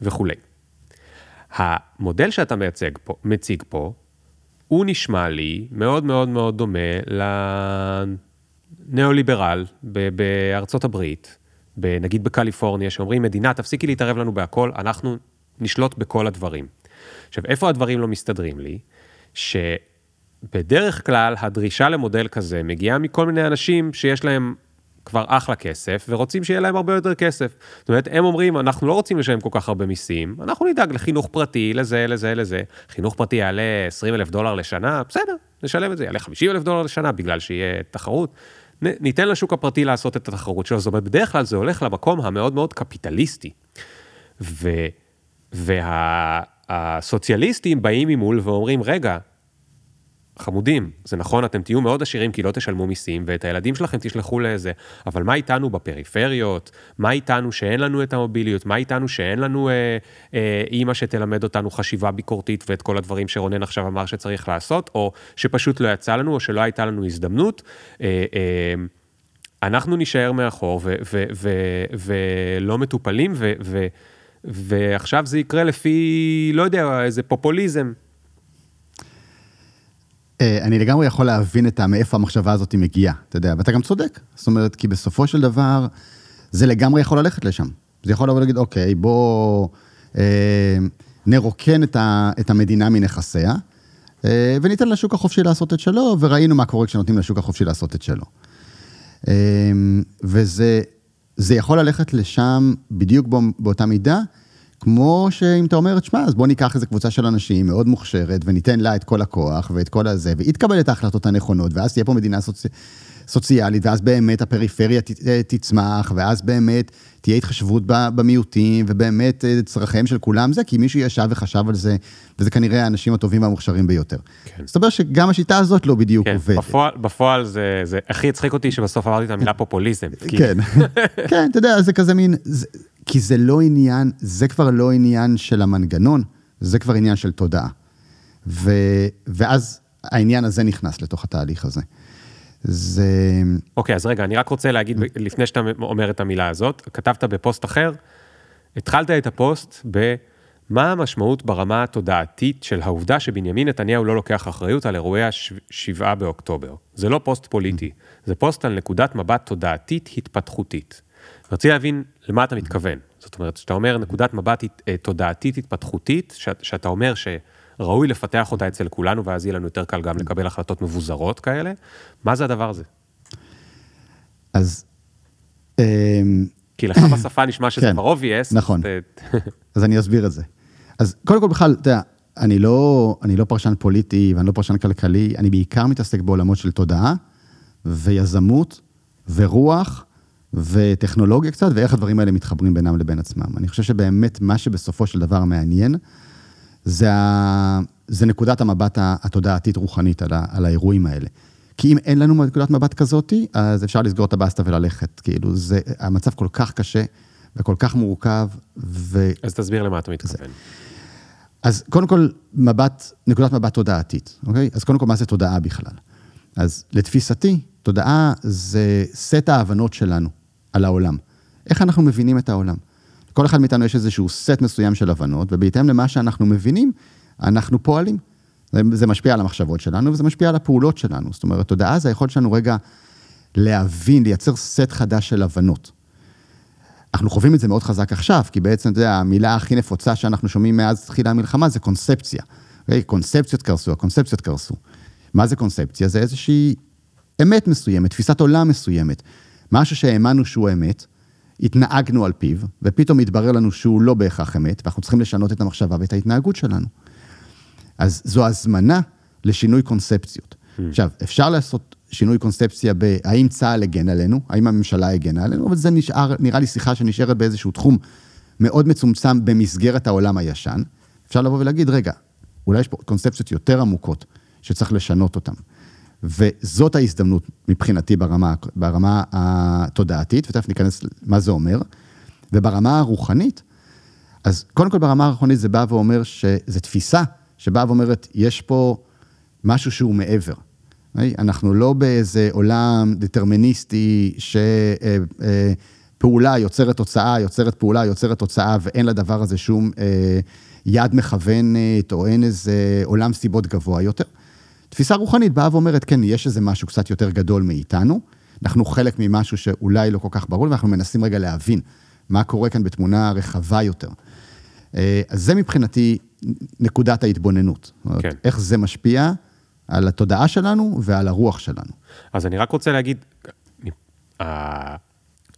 Speaker 1: וכולי. המודל שאתה מייצג פה, מציג פה, הוא נשמע לי מאוד מאוד מאוד דומה לניאו-ליברל בארצות הברית, נגיד בקליפורניה, שאומרים, מדינה, תפסיקי להתערב לנו בהכל, אנחנו נשלוט בכל הדברים. עכשיו, איפה הדברים לא מסתדרים לי? שבדרך כלל הדרישה למודל כזה מגיעה מכל מיני אנשים שיש להם כבר אחלה כסף, ורוצים שיהיה להם הרבה יותר כסף. זאת אומרת, הם אומרים, אנחנו לא רוצים לשלם כל כך הרבה מיסים, אנחנו נדאג לחינוך פרטי, לזה, לזה, לזה. חינוך פרטי יעלה 20 אלף דולר לשנה, בסדר, נשלם את זה, יעלה 50 אלף דולר לשנה בגלל שיהיה תחרות. ניתן לשוק הפרטי לעשות את התחרות שלו, זאת אומרת, בדרך כלל זה הולך למקום המאוד מאוד קפיטליסטי. ו, והסוציאליסטים באים ממול ואומרים, רגע, חמודים, זה נכון, אתם תהיו מאוד עשירים כי לא תשלמו מיסים, ואת הילדים שלכם תשלחו לאיזה, אבל מה איתנו בפריפריות? מה איתנו שאין לנו את המוביליות? מה איתנו שאין לנו אה, אה, אימא שתלמד אותנו חשיבה ביקורתית ואת כל הדברים שרונן עכשיו אמר שצריך לעשות, או שפשוט לא יצא לנו, או שלא הייתה לנו הזדמנות? אה, אה, אנחנו נישאר מאחור ולא מטופלים, ועכשיו זה יקרה לפי, לא יודע, איזה פופוליזם.
Speaker 2: אה, אני לגמרי יכול להבין את מאיפה המחשבה הזאת מגיעה, אתה יודע, ואתה גם צודק. זאת אומרת, כי בסופו של דבר, זה לגמרי יכול ללכת לשם. זה יכול לבוא ולהגיד, אוקיי, בוא אה, נרוקן את, ה, את המדינה מנכסיה, אה, וניתן לשוק החופשי לעשות את שלו, וראינו מה קורה כשנותנים לשוק החופשי לעשות את שלו. אה, וזה יכול ללכת לשם בדיוק באותה מידה, כמו שאם אתה אומר, תשמע, אז בוא ניקח איזו קבוצה של אנשים מאוד מוכשרת וניתן לה את כל הכוח ואת כל הזה, והיא תקבל את ההחלטות הנכונות, ואז תהיה פה מדינה סוצ... סוציאלית, ואז באמת הפריפריה ת... אה, תצמח, ואז באמת תהיה התחשבות במיעוטים, ובאמת אה, צרכיהם של כולם זה, כי מישהו ישב וחשב על זה, וזה כנראה האנשים הטובים והמוכשרים ביותר. כן. אומרת שגם השיטה הזאת לא בדיוק כן, עובדת.
Speaker 1: בפועל, בפועל זה, זה הכי הצחיק אותי שבסוף אמרתי את המילה פופוליזם.
Speaker 2: כן, כן, אתה יודע, זה כזה מין, זה, כי זה לא עניין, זה כבר לא עניין של המנגנון, זה כבר עניין של תודעה. ו, ואז העניין הזה נכנס לתוך התהליך הזה. זה...
Speaker 1: אוקיי, okay, אז רגע, אני רק רוצה להגיד, לפני שאתה אומר את המילה הזאת, כתבת בפוסט אחר, התחלת את הפוסט ב... מה המשמעות ברמה התודעתית של העובדה שבנימין נתניהו לא לוקח אחריות על אירועי השבעה באוקטובר? זה לא פוסט פוליטי, זה פוסט על נקודת מבט תודעתית התפתחותית. רציתי להבין למה אתה מתכוון. זאת אומרת, כשאתה אומר נקודת מבט אה, תודעתית התפתחותית, שאתה אומר שראוי לפתח אותה אצל כולנו, ואז יהיה לנו יותר קל גם לקבל החלטות מבוזרות כאלה, מה זה הדבר הזה?
Speaker 2: אז...
Speaker 1: אמ, כי לך בשפה נשמע שזה כבר כן, obvious.
Speaker 2: נכון, אז אני אסביר את זה. אז קודם כל בכלל, אתה יודע, אני לא, אני לא פרשן פוליטי ואני לא פרשן כלכלי, אני בעיקר מתעסק בעולמות של תודעה ויזמות ורוח וטכנולוגיה קצת, ואיך הדברים האלה מתחברים בינם לבין עצמם. אני חושב שבאמת מה שבסופו של דבר מעניין, זה, ה... זה נקודת המבט התודעתית-רוחנית על, ה... על האירועים האלה. כי אם אין לנו נקודת מבט כזאתי, אז אפשר לסגור את הבסטה וללכת. כאילו, זה, המצב כל כך קשה וכל כך מורכב, ו...
Speaker 1: אז תסביר למה אתה מתכוון.
Speaker 2: אז קודם כל, מבט, נקודת מבט תודעתית, אוקיי? אז קודם כל, מה זה תודעה בכלל? אז לתפיסתי, תודעה זה סט ההבנות שלנו על העולם. איך אנחנו מבינים את העולם? כל אחד מאיתנו יש איזשהו סט מסוים של הבנות, ובהתאם למה שאנחנו מבינים, אנחנו פועלים. זה, זה משפיע על המחשבות שלנו, וזה משפיע על הפעולות שלנו. זאת אומרת, תודעה זה היכולת שלנו רגע להבין, לייצר סט חדש של הבנות. אנחנו חווים את זה מאוד חזק עכשיו, כי בעצם, אתה יודע, המילה הכי נפוצה שאנחנו שומעים מאז תחילה המלחמה זה קונספציה. קונספציות קרסו, הקונספציות קרסו. מה זה קונספציה? זה איזושהי אמת מסוימת, תפיסת עולם מסוימת. משהו שהאמנו שהוא אמת, התנהגנו על פיו, ופתאום התברר לנו שהוא לא בהכרח אמת, ואנחנו צריכים לשנות את המחשבה ואת ההתנהגות שלנו. אז זו הזמנה לשינוי קונספציות. Hmm. עכשיו, אפשר לעשות שינוי קונספציה בהאם צה"ל הגן עלינו, האם הממשלה הגנה עלינו, אבל זה נשאר, נראה לי שיחה שנשארת באיזשהו תחום מאוד מצומצם במסגרת העולם הישן. אפשר לבוא ולהגיד, רגע, אולי יש פה קונספציות יותר עמוקות שצריך לשנות אותן. וזאת ההזדמנות מבחינתי ברמה, ברמה התודעתית, ותכף ניכנס מה זה אומר, וברמה הרוחנית, אז קודם כל ברמה הרוחנית זה בא ואומר שזו תפיסה שבאה ואומרת, יש פה משהו שהוא מעבר. אנחנו לא באיזה עולם דטרמיניסטי שפעולה אה, יוצרת תוצאה, יוצרת פעולה, יוצרת תוצאה, ואין לדבר הזה שום אה, יד מכוונת, או אין איזה עולם סיבות גבוה יותר. תפיסה רוחנית באה ואומרת, כן, יש איזה משהו קצת יותר גדול מאיתנו, אנחנו חלק ממשהו שאולי לא כל כך ברור, ואנחנו מנסים רגע להבין מה קורה כאן בתמונה רחבה יותר. אה, אז זה מבחינתי נקודת ההתבוננות. כן. איך זה משפיע על התודעה שלנו ועל הרוח שלנו.
Speaker 1: אז אני רק רוצה להגיד,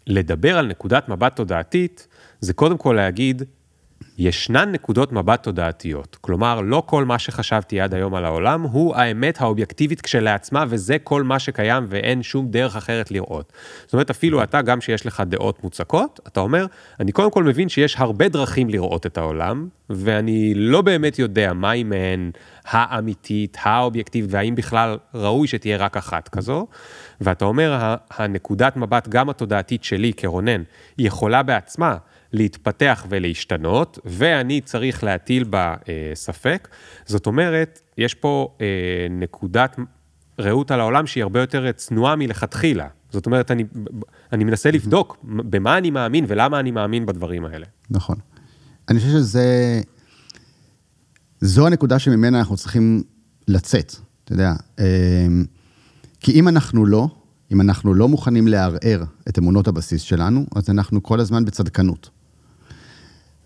Speaker 1: לדבר על נקודת מבט תודעתית, זה קודם כל להגיד, ישנן נקודות מבט תודעתיות. כלומר, לא כל מה שחשבתי עד היום על העולם הוא האמת האובייקטיבית כשלעצמה, וזה כל מה שקיים ואין שום דרך אחרת לראות. זאת אומרת, אפילו אתה, גם שיש לך דעות מוצקות, אתה אומר, אני קודם כל מבין שיש הרבה דרכים לראות את העולם, ואני לא באמת יודע מהי מהן האמיתית, האובייקטיבית, והאם בכלל ראוי שתהיה רק אחת כזו. ואתה אומר, הנקודת מבט, גם התודעתית שלי כרונן, היא יכולה בעצמה להתפתח ולהשתנות, ואני צריך להטיל בה אה, ספק. זאת אומרת, יש פה אה, נקודת ראות על העולם שהיא הרבה יותר צנועה מלכתחילה. זאת אומרת, אני, אני מנסה לבדוק במה אני מאמין ולמה אני מאמין בדברים האלה.
Speaker 2: נכון. אני חושב שזה... זו הנקודה שממנה אנחנו צריכים לצאת, אתה יודע. אה, כי אם אנחנו לא, אם אנחנו לא מוכנים לערער את אמונות הבסיס שלנו, אז אנחנו כל הזמן בצדקנות.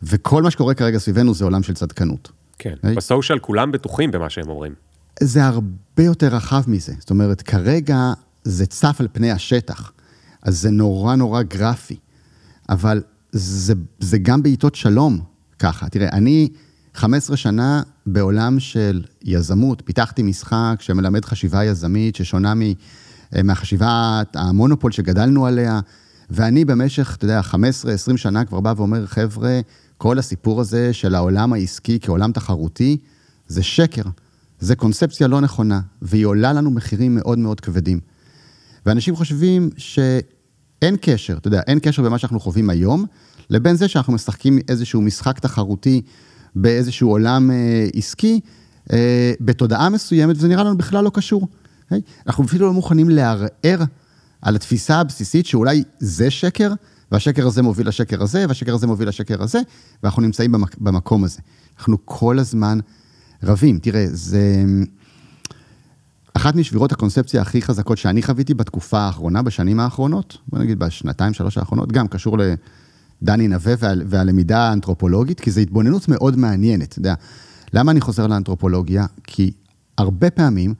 Speaker 2: וכל מה שקורה כרגע סביבנו זה עולם של צדקנות.
Speaker 1: כן, hey? בסושיאל כולם בטוחים במה שהם אומרים.
Speaker 2: זה הרבה יותר רחב מזה. זאת אומרת, כרגע זה צף על פני השטח, אז זה נורא נורא גרפי. אבל זה, זה גם בעיתות שלום ככה. תראה, אני 15 שנה בעולם של יזמות, פיתחתי משחק שמלמד חשיבה יזמית ששונה מ, מהחשיבה המונופול שגדלנו עליה, ואני במשך, אתה יודע, 15-20 שנה כבר בא ואומר, חבר'ה, כל הסיפור הזה של העולם העסקי כעולם תחרותי, זה שקר. זה קונספציה לא נכונה, והיא עולה לנו מחירים מאוד מאוד כבדים. ואנשים חושבים שאין קשר, אתה יודע, אין קשר במה שאנחנו חווים היום, לבין זה שאנחנו משחקים איזשהו משחק תחרותי באיזשהו עולם אה, עסקי, אה, בתודעה מסוימת, וזה נראה לנו בכלל לא קשור. אוקיי? אנחנו אפילו לא מוכנים לערער על התפיסה הבסיסית שאולי זה שקר, והשקר הזה מוביל לשקר הזה, והשקר הזה מוביל לשקר הזה, ואנחנו נמצאים במק, במקום הזה. אנחנו כל הזמן רבים. תראה, זה... אחת משבירות הקונספציה הכי חזקות שאני חוויתי בתקופה האחרונה, בשנים האחרונות, בוא נגיד בשנתיים, שלוש האחרונות, גם קשור לדני נווה וה, והלמידה האנתרופולוגית, כי זו התבוננות מאוד מעניינת, אתה יודע. למה אני חוזר לאנתרופולוגיה? כי הרבה פעמים,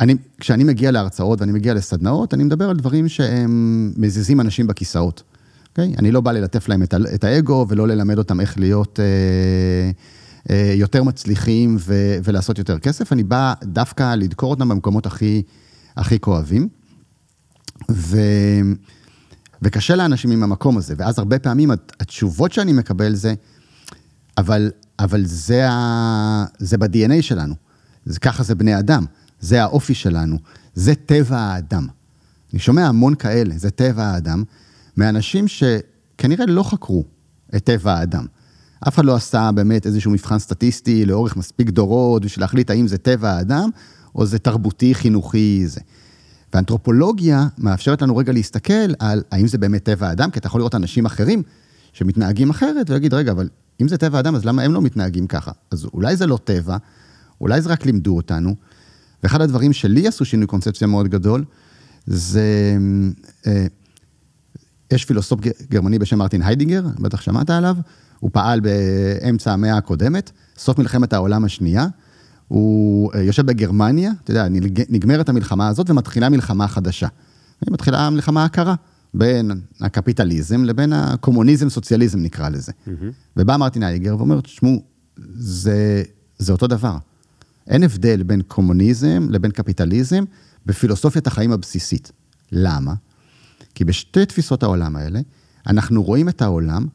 Speaker 2: אני, כשאני מגיע להרצאות ואני מגיע לסדנאות, אני מדבר על דברים שהם מזיזים אנשים בכיסאות. Okay? אוקיי? אני לא בא ללטף להם את, את האגו ולא ללמד אותם איך להיות אה, אה, יותר מצליחים ו, ולעשות יותר כסף, אני בא דווקא לדקור אותם במקומות הכי, הכי כואבים. ו, וקשה לאנשים עם המקום הזה, ואז הרבה פעמים התשובות שאני מקבל זה, אבל, אבל זה, ה, זה ב-DNA שלנו, זה, ככה זה בני אדם. זה האופי שלנו, זה טבע האדם. אני שומע המון כאלה, זה טבע האדם, מאנשים שכנראה לא חקרו את טבע האדם. אף אחד לא עשה באמת איזשהו מבחן סטטיסטי לאורך מספיק דורות בשביל להחליט האם זה טבע האדם או זה תרבותי, חינוכי, זה. ואנתרופולוגיה מאפשרת לנו רגע להסתכל על האם זה באמת טבע האדם, כי אתה יכול לראות אנשים אחרים שמתנהגים אחרת ולהגיד, רגע, אבל אם זה טבע האדם, אז למה הם לא מתנהגים ככה? אז אולי זה לא טבע, אולי זה רק לימדו אותנו, ואחד הדברים שלי עשו שינוי קונספציה מאוד גדול, זה, אה, יש פילוסוף גרמני בשם מרטין היידינגר, בטח שמעת עליו, הוא פעל באמצע המאה הקודמת, סוף מלחמת העולם השנייה, הוא אה, יושב בגרמניה, אתה יודע, נגמרת המלחמה הזאת ומתחילה מלחמה חדשה. מתחילה המלחמה הקרה בין הקפיטליזם לבין הקומוניזם-סוציאליזם נקרא לזה. Mm-hmm. ובא מרטין הייגר ואומר, תשמעו, זה, זה אותו דבר. אין הבדל בין קומוניזם לבין קפיטליזם בפילוסופיית החיים הבסיסית. למה? כי בשתי תפיסות העולם האלה, אנחנו רואים את העולם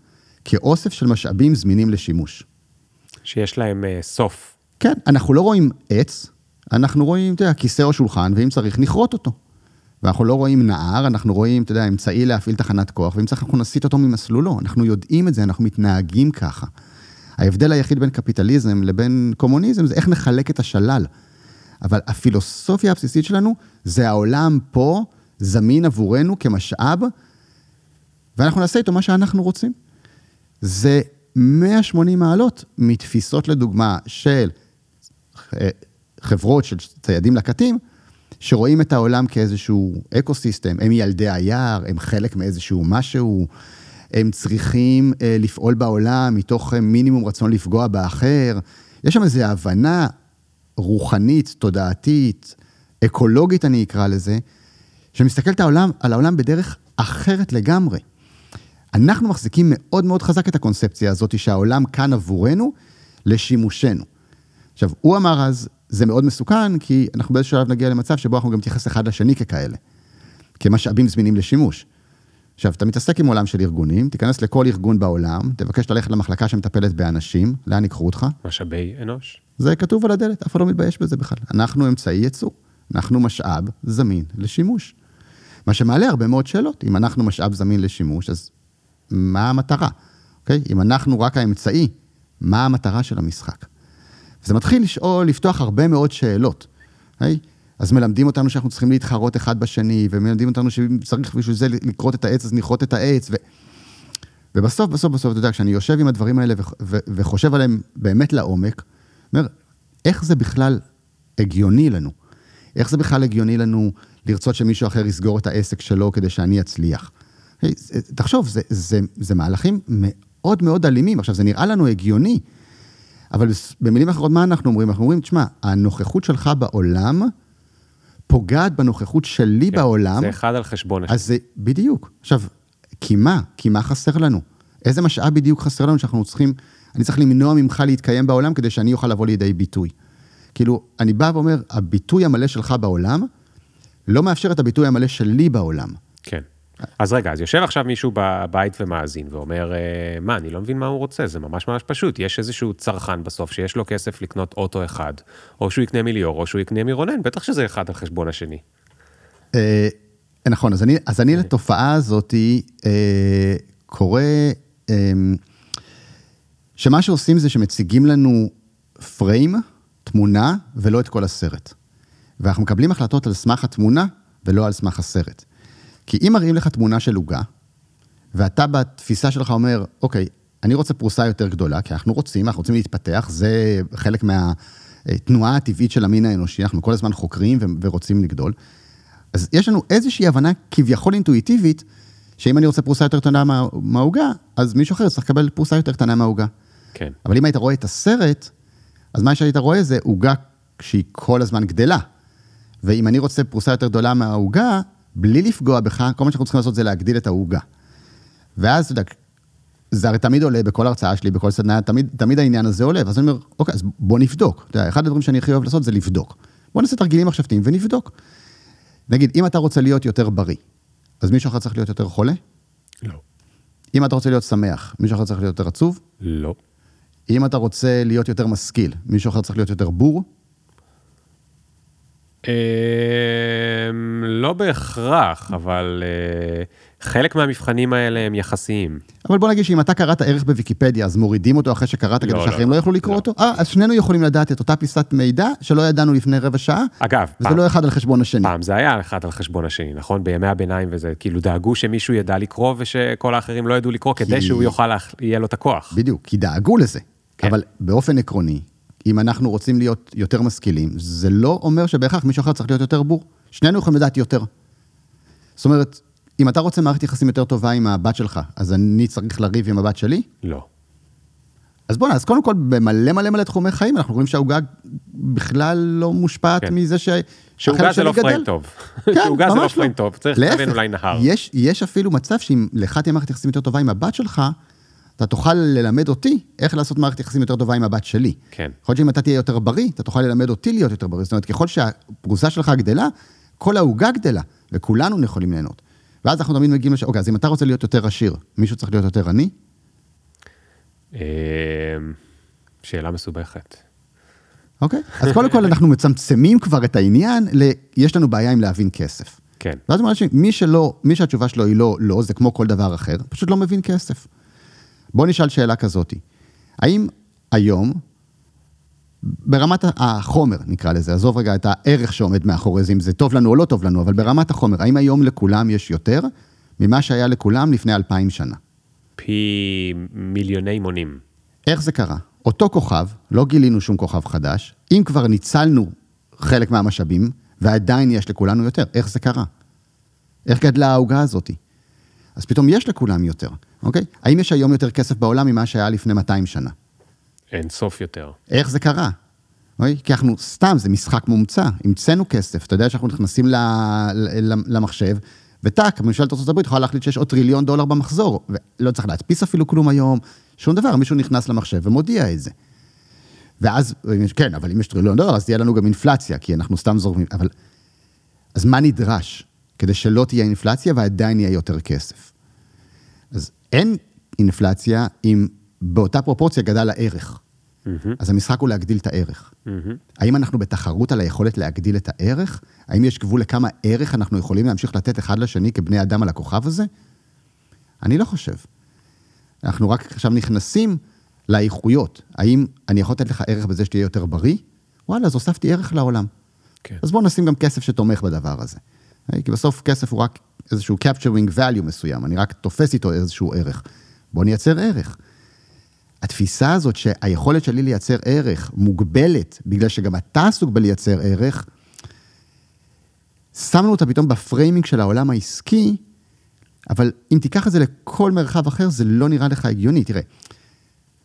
Speaker 2: כאוסף של משאבים זמינים לשימוש.
Speaker 1: שיש להם uh, סוף.
Speaker 2: כן, אנחנו לא רואים עץ, אנחנו רואים, אתה יודע, כיסא או שולחן, ואם צריך, נכרות אותו. ואנחנו לא רואים נהר, אנחנו רואים, אתה יודע, אמצעי להפעיל תחנת כוח, ואם צריך, אנחנו נסיט אותו ממסלולו. אנחנו יודעים את זה, אנחנו מתנהגים ככה. ההבדל היחיד בין קפיטליזם לבין קומוניזם זה איך נחלק את השלל. אבל הפילוסופיה הבסיסית שלנו זה העולם פה זמין עבורנו כמשאב, ואנחנו נעשה איתו מה שאנחנו רוצים. זה 180 מעלות מתפיסות לדוגמה של חברות של ציידים לקטים, שרואים את העולם כאיזשהו ecosystem, הם ילדי היער, הם חלק מאיזשהו משהו, הם צריכים אה, לפעול בעולם מתוך אה, מינימום רצון לפגוע באחר. יש שם איזו הבנה רוחנית, תודעתית, אקולוגית אני אקרא לזה, שמסתכלת העולם, על העולם בדרך אחרת לגמרי. אנחנו מחזיקים מאוד מאוד חזק את הקונספציה הזאת שהעולם כאן עבורנו לשימושנו. עכשיו, הוא אמר אז, זה מאוד מסוכן, כי אנחנו באיזשהו שלב נגיע למצב שבו אנחנו גם נתייחס אחד לשני ככאלה, כמשאבים זמינים לשימוש. עכשיו, אתה מתעסק עם עולם של ארגונים, תיכנס לכל ארגון בעולם, תבקש ללכת למחלקה שמטפלת באנשים, לאן ייקחו אותך?
Speaker 1: משאבי אנוש.
Speaker 2: זה כתוב על הדלת, אף אחד לא מתבייש בזה בכלל. אנחנו אמצעי ייצור, אנחנו משאב זמין לשימוש. מה שמעלה הרבה מאוד שאלות, אם אנחנו משאב זמין לשימוש, אז מה המטרה? אוקיי? אם אנחנו רק האמצעי, מה המטרה של המשחק? זה מתחיל לשאול, לפתוח הרבה מאוד שאלות. אוקיי? אז מלמדים אותנו שאנחנו צריכים להתחרות אחד בשני, ומלמדים אותנו שצריך בשביל זה לכרות את העץ, אז נכרות את העץ. ו... ובסוף, בסוף, בסוף, אתה יודע, כשאני יושב עם הדברים האלה ו... ו... וחושב עליהם באמת לעומק, אומר, איך זה בכלל הגיוני לנו? איך זה בכלל הגיוני לנו לרצות שמישהו אחר יסגור את העסק שלו כדי שאני אצליח? Hey, תחשוב, זה, זה, זה מהלכים מאוד מאוד אלימים. עכשיו, זה נראה לנו הגיוני, אבל במילים אחרות, מה אנחנו אומרים? אנחנו אומרים, תשמע, הנוכחות שלך בעולם פוגעת בנוכחות שלי כן, בעולם.
Speaker 1: זה אחד על חשבון
Speaker 2: השני. אז זה, בדיוק. עכשיו, כי מה? כי מה חסר לנו? איזה משאב בדיוק חסר לנו שאנחנו צריכים, אני צריך למנוע ממך להתקיים בעולם כדי שאני אוכל לבוא לידי ביטוי. כאילו, אני בא ואומר, הביטוי המלא שלך בעולם לא מאפשר את הביטוי המלא שלי בעולם.
Speaker 1: כן. אז רגע, אז יושב עכשיו מישהו בבית ומאזין ואומר, אה, מה, אני לא מבין מה הוא רוצה, זה ממש ממש פשוט. יש איזשהו צרכן בסוף שיש לו כסף לקנות אוטו אחד, או שהוא יקנה מליאור, או שהוא יקנה מרונן, בטח שזה אחד על חשבון השני.
Speaker 2: אה, נכון, אז אני, אז אני לתופעה הזאת אה, קורא, שמה שעושים זה שמציגים לנו פריים, תמונה, ולא את כל הסרט. ואנחנו מקבלים החלטות על סמך התמונה, ולא על סמך הסרט. כי אם מראים לך תמונה של עוגה, ואתה בתפיסה שלך אומר, אוקיי, אני רוצה פרוסה יותר גדולה, כי אנחנו רוצים, אנחנו רוצים להתפתח, זה חלק מהתנועה הטבעית של המין האנושי, אנחנו כל הזמן חוקרים ורוצים לגדול. אז יש לנו איזושהי הבנה כביכול אינטואיטיבית, שאם אני רוצה פרוסה יותר קטנה מהעוגה, אז מישהו אחר צריך לקבל פרוסה יותר קטנה מהעוגה.
Speaker 1: כן.
Speaker 2: אבל אם היית רואה את הסרט, אז מה שהיית רואה זה עוגה שהיא כל הזמן גדלה. ואם אני רוצה פרוסה יותר גדולה מהעוגה, בלי לפגוע בך, כל מה שאנחנו צריכים לעשות זה להגדיל את העוגה. ואז, אתה יודע, זה הרי תמיד עולה בכל הרצאה שלי, בכל סדנה, תמיד, תמיד העניין הזה עולה, ואז אני אומר, אוקיי, אז בוא נבדוק. אתה יודע, אחד הדברים שאני הכי אוהב לעשות זה לבדוק. בוא נעשה תרגילים מחשבתיים ונבדוק. נגיד, אם אתה רוצה להיות יותר בריא, אז מישהו אחר צריך להיות יותר חולה?
Speaker 1: לא.
Speaker 2: אם אתה רוצה להיות שמח, מישהו אחר צריך להיות יותר עצוב?
Speaker 1: לא.
Speaker 2: אם אתה רוצה להיות יותר משכיל, מישהו אחר צריך להיות יותר בור?
Speaker 1: אמ, לא בהכרח, אבל אה, חלק מהמבחנים האלה הם יחסיים.
Speaker 2: אבל בוא נגיד שאם אתה קראת ערך בוויקיפדיה, אז מורידים אותו אחרי שקראת כדי לא, שאחרים לא, לא יוכלו לקרוא לא. אותו? אה, אז שנינו יכולים לדעת את אותה פיסת מידע שלא ידענו לפני רבע שעה.
Speaker 1: אגב,
Speaker 2: וזה לא אחד על חשבון השני.
Speaker 1: פעם זה היה אחד על חשבון השני, נכון? בימי הביניים וזה, כאילו דאגו שמישהו ידע לקרוא ושכל האחרים לא ידעו לקרוא, כדי שהוא יוכל, יהיה לו את הכוח.
Speaker 2: בדיוק, כי דאגו לזה. כן. אבל באופן עקרוני, אם אנחנו רוצים להיות יותר משכילים, זה לא אומר שבהכרח מישהו אחר צריך להיות יותר בור. שנינו יכולים לדעת יותר. זאת אומרת, אם אתה רוצה מערכת יחסים יותר טובה עם הבת שלך, אז אני צריך לריב עם הבת שלי?
Speaker 1: לא.
Speaker 2: אז בוא'נה, אז קודם כל, במלא מלא מלא תחומי חיים, אנחנו רואים שהעוגה בכלל לא מושפעת כן. מזה ש...
Speaker 1: שעוגה זה לא פריים טוב. כן, שעוגה זה לא פריים טוב, צריך להבין אולי נהר.
Speaker 2: יש, יש אפילו מצב שאם לך תהיה מערכת יחסים יותר טובה עם הבת שלך, אתה תוכל ללמד אותי איך לעשות מערכת יחסים יותר טובה עם הבת שלי.
Speaker 1: כן.
Speaker 2: יכול להיות שאם אתה תהיה יותר בריא, אתה תוכל ללמד אותי להיות יותר בריא. זאת אומרת, ככל שהפרוסה שלך גדלה, כל העוגה גדלה, וכולנו יכולים ליהנות. ואז אנחנו תמיד מגיעים לש... אוקיי, אז אם אתה רוצה להיות יותר עשיר, מישהו צריך להיות יותר עני?
Speaker 1: אמ, שאלה מסובכת.
Speaker 2: אוקיי, אז קודם כל אנחנו מצמצמים כבר את העניין ל... יש לנו בעיה עם להבין כסף.
Speaker 1: כן.
Speaker 2: ואז מי שלא, מי שהתשובה שלו היא לא, לא, זה כמו כל דבר אחר, פשוט לא מבין כסף. בוא נשאל שאלה כזאת, האם היום, ברמת החומר נקרא לזה, עזוב רגע את הערך שעומד מאחורי זה, אם זה טוב לנו או לא טוב לנו, אבל ברמת החומר, האם היום לכולם יש יותר ממה שהיה לכולם לפני אלפיים שנה?
Speaker 1: פי מיליוני מונים.
Speaker 2: איך זה קרה? אותו כוכב, לא גילינו שום כוכב חדש, אם כבר ניצלנו חלק מהמשאבים, ועדיין יש לכולנו יותר, איך זה קרה? איך גדלה העוגה הזאתי? אז פתאום יש לכולם יותר, אוקיי? האם יש היום יותר כסף בעולם ממה שהיה לפני 200 שנה?
Speaker 1: אין סוף יותר.
Speaker 2: איך זה קרה? אוקיי? כי אנחנו, סתם, זה משחק מומצא, המצאנו כסף. אתה יודע שאנחנו נכנסים למחשב, וטאק, ממשלת ארה"ב יכולה להחליט שיש עוד טריליון דולר במחזור, ולא צריך להדפיס אפילו כלום היום, שום דבר, מישהו נכנס למחשב ומודיע את זה. ואז, כן, אבל אם יש טריליון דולר, אז תהיה לנו גם אינפלציה, כי אנחנו סתם זורמים, אבל... אז מה נדרש כדי שלא תהיה אינפלציה ועדיין יהיה יותר כסף? אין אינפלציה אם באותה פרופורציה גדל הערך. Mm-hmm. אז המשחק הוא להגדיל את הערך. Mm-hmm. האם אנחנו בתחרות על היכולת להגדיל את הערך? האם יש גבול לכמה ערך אנחנו יכולים להמשיך לתת אחד לשני כבני אדם על הכוכב הזה? אני לא חושב. אנחנו רק עכשיו נכנסים לאיכויות. האם אני יכול לתת לך ערך בזה שתהיה יותר בריא? וואלה, אז הוספתי ערך לעולם. כן. אז בואו נשים גם כסף שתומך בדבר הזה. כי בסוף כסף הוא רק איזשהו capturing value מסוים, אני רק תופס איתו איזשהו ערך. בואו נייצר ערך. התפיסה הזאת שהיכולת שלי לייצר ערך מוגבלת, בגלל שגם אתה עסוק בלייצר ערך, שמנו אותה פתאום בפריימינג של העולם העסקי, אבל אם תיקח את זה לכל מרחב אחר, זה לא נראה לך הגיוני. תראה,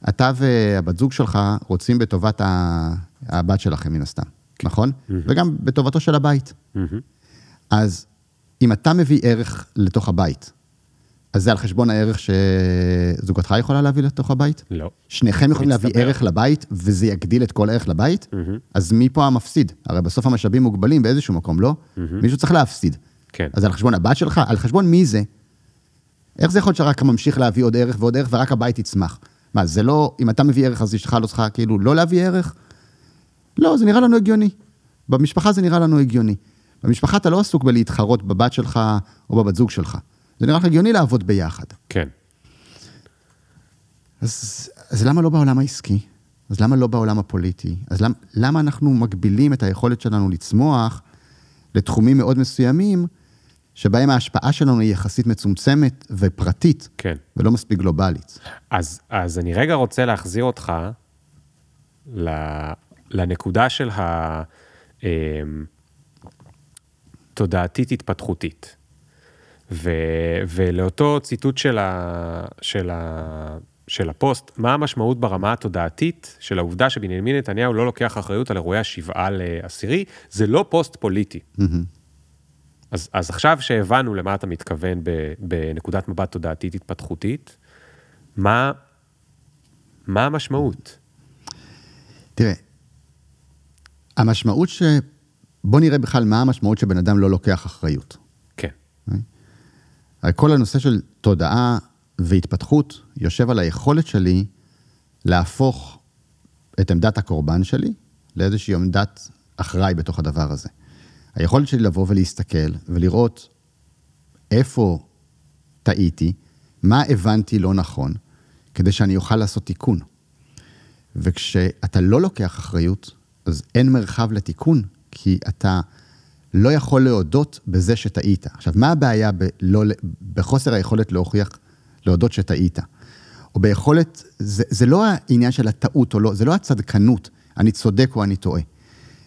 Speaker 2: אתה והבת זוג שלך רוצים בטובת הבת שלכם, מן הסתם. נכון? Mm-hmm. וגם בטובתו של הבית. Mm-hmm. אז אם אתה מביא ערך לתוך הבית, אז זה על חשבון הערך שזוגתך יכולה להביא לתוך הבית?
Speaker 1: לא.
Speaker 2: שניכם יכולים להביא ערך לבית, וזה יגדיל את כל ערך לבית? Mm-hmm. אז מי פה המפסיד? הרי בסוף המשאבים מוגבלים באיזשהו מקום, לא? Mm-hmm. מישהו צריך להפסיד.
Speaker 1: כן.
Speaker 2: אז על חשבון הבת שלך? על חשבון מי זה? איך זה יכול להיות שרק ממשיך להביא עוד ערך ועוד ערך, ורק הבית יצמח? מה, זה לא, אם אתה מביא ערך, אז אשתך לא צריכה כאילו לא להביא ערך? לא, זה נראה לנו הגיוני. במשפחה זה נראה לנו הגיוני. במשפחה אתה לא עסוק בלהתחרות בבת שלך או בבת זוג שלך. זה נראה לך הגיוני לעבוד ביחד.
Speaker 1: כן.
Speaker 2: אז, אז למה לא בעולם העסקי? אז למה לא בעולם הפוליטי? אז למה, למה אנחנו מגבילים את היכולת שלנו לצמוח לתחומים מאוד מסוימים, שבהם ההשפעה שלנו היא יחסית מצומצמת ופרטית,
Speaker 1: כן.
Speaker 2: ולא מספיק גלובלית.
Speaker 1: אז, אז אני רגע רוצה להחזיר אותך לנקודה של התודעתית-התפתחותית. ו, ולאותו ציטוט של, ה, של, ה, של הפוסט, מה המשמעות ברמה התודעתית של העובדה שבנימין נתניהו לא לוקח אחריות על אירועי השבעה לעשירי, זה לא פוסט פוליטי. Mm-hmm. אז, אז עכשיו שהבנו למה אתה מתכוון בנקודת מבט תודעתית התפתחותית, מה, מה המשמעות?
Speaker 2: תראה, המשמעות ש... בוא נראה בכלל מה המשמעות שבן אדם לא לוקח אחריות.
Speaker 1: כן.
Speaker 2: הרי כל הנושא של תודעה והתפתחות יושב על היכולת שלי להפוך את עמדת הקורבן שלי לאיזושהי עמדת אחראי בתוך הדבר הזה. היכולת שלי לבוא ולהסתכל ולראות איפה טעיתי, מה הבנתי לא נכון, כדי שאני אוכל לעשות תיקון. וכשאתה לא לוקח אחריות, אז אין מרחב לתיקון, כי אתה לא יכול להודות בזה שטעית. עכשיו, מה הבעיה בלא, בחוסר היכולת להוכיח, להודות שטעית? או ביכולת, זה, זה לא העניין של הטעות או לא, זה לא הצדקנות, אני צודק או אני טועה.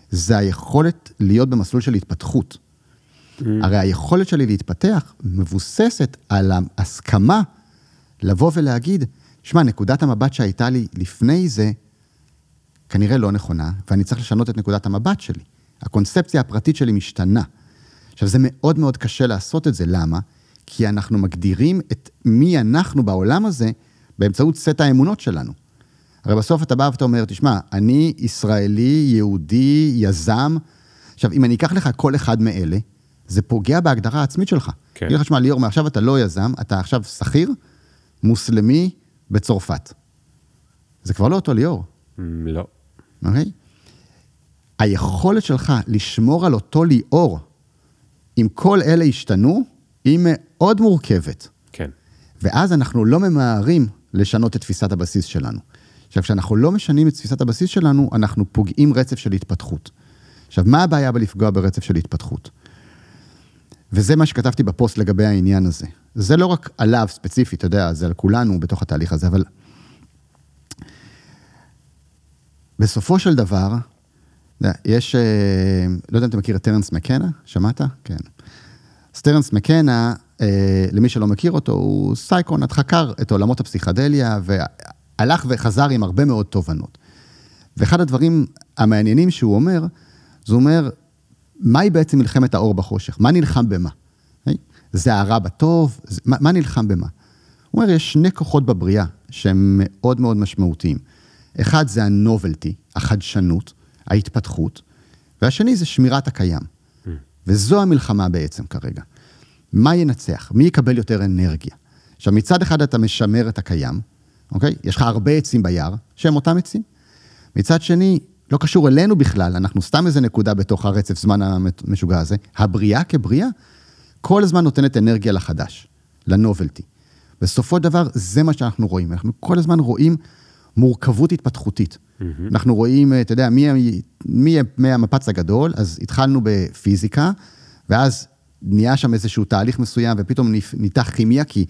Speaker 2: זה היכולת להיות במסלול של התפתחות. Mm. הרי היכולת שלי להתפתח מבוססת על ההסכמה לבוא ולהגיד, שמע, נקודת המבט שהייתה לי לפני זה, כנראה לא נכונה, ואני צריך לשנות את נקודת המבט שלי. הקונספציה הפרטית שלי משתנה. עכשיו, זה מאוד מאוד קשה לעשות את זה, למה? כי אנחנו מגדירים את מי אנחנו בעולם הזה באמצעות סט האמונות שלנו. הרי בסוף אתה בא ואתה אומר, תשמע, אני ישראלי, יהודי, יזם. עכשיו, אם אני אקח לך כל אחד מאלה, זה פוגע בהגדרה העצמית שלך. כן. אני אגיד לך, שמע, ליאור, מעכשיו אתה לא יזם, אתה עכשיו שכיר, מוסלמי בצרפת. זה כבר לא אותו ליאור.
Speaker 1: לא.
Speaker 2: אוקיי? Okay? היכולת שלך לשמור על אותו ליאור, אם כל אלה ישתנו, היא מאוד מורכבת.
Speaker 1: כן.
Speaker 2: ואז אנחנו לא ממהרים לשנות את תפיסת הבסיס שלנו. עכשיו, כשאנחנו לא משנים את תפיסת הבסיס שלנו, אנחנו פוגעים רצף של התפתחות. עכשיו, מה הבעיה בלפגוע ברצף של התפתחות? וזה מה שכתבתי בפוסט לגבי העניין הזה. זה לא רק עליו ספציפית, אתה יודע, זה על כולנו בתוך התהליך הזה, אבל בסופו של דבר, יש, אה, לא יודע אם אתה מכיר את טרנס מקנה, שמעת? כן. אז טרנס מקנה, אה, למי שלא מכיר אותו, הוא סייקון, חקר את עולמות הפסיכדליה, והלך וחזר עם הרבה מאוד תובנות. ואחד הדברים המעניינים שהוא אומר, זה אומר, מהי בעצם מלחמת האור בחושך? מה נלחם במה? זה הרע בטוב, זה, מה, מה נלחם במה? הוא אומר, יש שני כוחות בבריאה שהם מאוד מאוד משמעותיים. אחד זה הנובלטי, החדשנות, ההתפתחות, והשני זה שמירת הקיים. וזו המלחמה בעצם כרגע. מה ינצח? מי יקבל יותר אנרגיה? עכשיו, מצד אחד אתה משמר את הקיים, אוקיי? יש לך הרבה עצים ביער, שהם אותם עצים. מצד שני, לא קשור אלינו בכלל, אנחנו סתם איזה נקודה בתוך הרצף זמן המשוגע הזה. הבריאה כבריאה, כל הזמן נותנת אנרגיה לחדש, לנובלטי. בסופו של דבר, זה מה שאנחנו רואים. אנחנו כל הזמן רואים מורכבות התפתחותית. Mm-hmm. אנחנו רואים, אתה יודע, מי, מי, מהמפץ הגדול, אז התחלנו בפיזיקה, ואז נהיה שם איזשהו תהליך מסוים, ופתאום ניתח כימיה, כי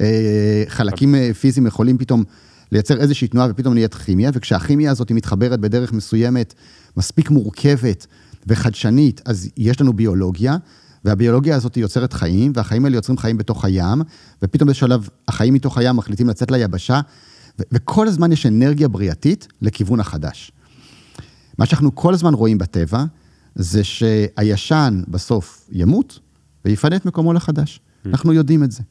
Speaker 2: אה, חלקים אה, פיזיים יכולים פתאום לייצר איזושהי תנועה, ופתאום נהיית כימיה, וכשהכימיה הזאת מתחברת בדרך מסוימת, מספיק מורכבת וחדשנית, אז יש לנו ביולוגיה, והביולוגיה הזאת יוצרת חיים, והחיים האלה יוצרים חיים בתוך הים, ופתאום בשלב, החיים מתוך הים מחליטים לצאת ליבשה, וכל הזמן יש אנרגיה בריאתית לכיוון החדש. מה שאנחנו כל הזמן רואים בטבע, זה שהישן בסוף ימות ויפנה את מקומו לחדש. Mm. אנחנו יודעים את זה.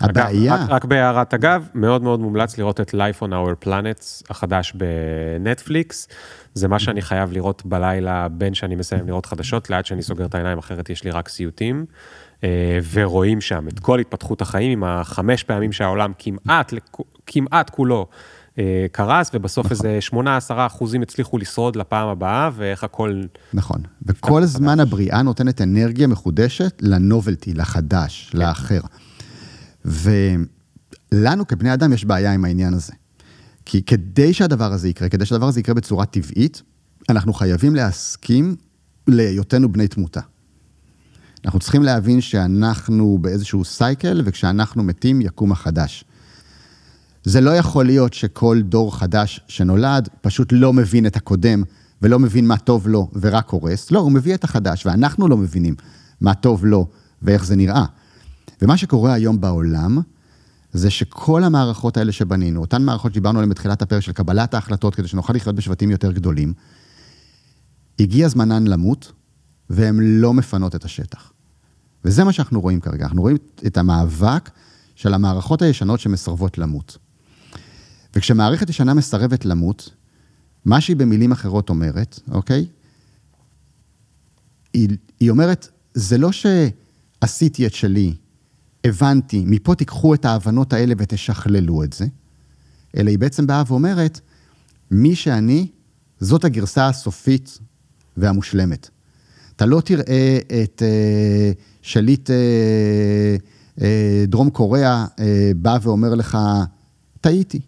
Speaker 1: הבעיה... רק, רק בהערת אגב, מאוד מאוד מומלץ לראות את Life on Our Planets החדש בנטפליקס. זה מה שאני חייב לראות בלילה בין שאני מסיים לראות חדשות, לאט שאני סוגר את העיניים, אחרת יש לי רק סיוטים. אה, ורואים שם את כל התפתחות החיים עם החמש פעמים שהעולם כמעט, כמעט כולו אה, קרס, ובסוף נכון. איזה 8-10 אחוזים הצליחו לשרוד לפעם הבאה, ואיך הכל...
Speaker 2: נכון, וכל הזמן חדש. הבריאה נותנת אנרגיה מחודשת לנובלטי, לחדש, כן. לאחר. ולנו כבני אדם יש בעיה עם העניין הזה. כי כדי שהדבר הזה יקרה, כדי שהדבר הזה יקרה בצורה טבעית, אנחנו חייבים להסכים להיותנו בני תמותה. אנחנו צריכים להבין שאנחנו באיזשהו סייקל, וכשאנחנו מתים יקום החדש. זה לא יכול להיות שכל דור חדש שנולד פשוט לא מבין את הקודם, ולא מבין מה טוב לו ורק הורס. לא, הוא מביא את החדש, ואנחנו לא מבינים מה טוב לו ואיך זה נראה. ומה שקורה היום בעולם, זה שכל המערכות האלה שבנינו, אותן מערכות שדיברנו עליהן בתחילת הפרק של קבלת ההחלטות, כדי שנוכל לחיות בשבטים יותר גדולים, הגיע זמנן למות, והן לא מפנות את השטח. וזה מה שאנחנו רואים כרגע, אנחנו רואים את המאבק של המערכות הישנות שמסרבות למות. וכשמערכת ישנה מסרבת למות, מה שהיא במילים אחרות אומרת, אוקיי? היא, היא אומרת, זה לא שעשיתי את שלי, הבנתי, מפה תיקחו את ההבנות האלה ותשכללו את זה, אלא היא בעצם באה ואומרת, מי שאני, זאת הגרסה הסופית והמושלמת. אתה לא תראה את uh, שליט uh, uh, דרום קוריאה uh, בא ואומר לך, טעיתי.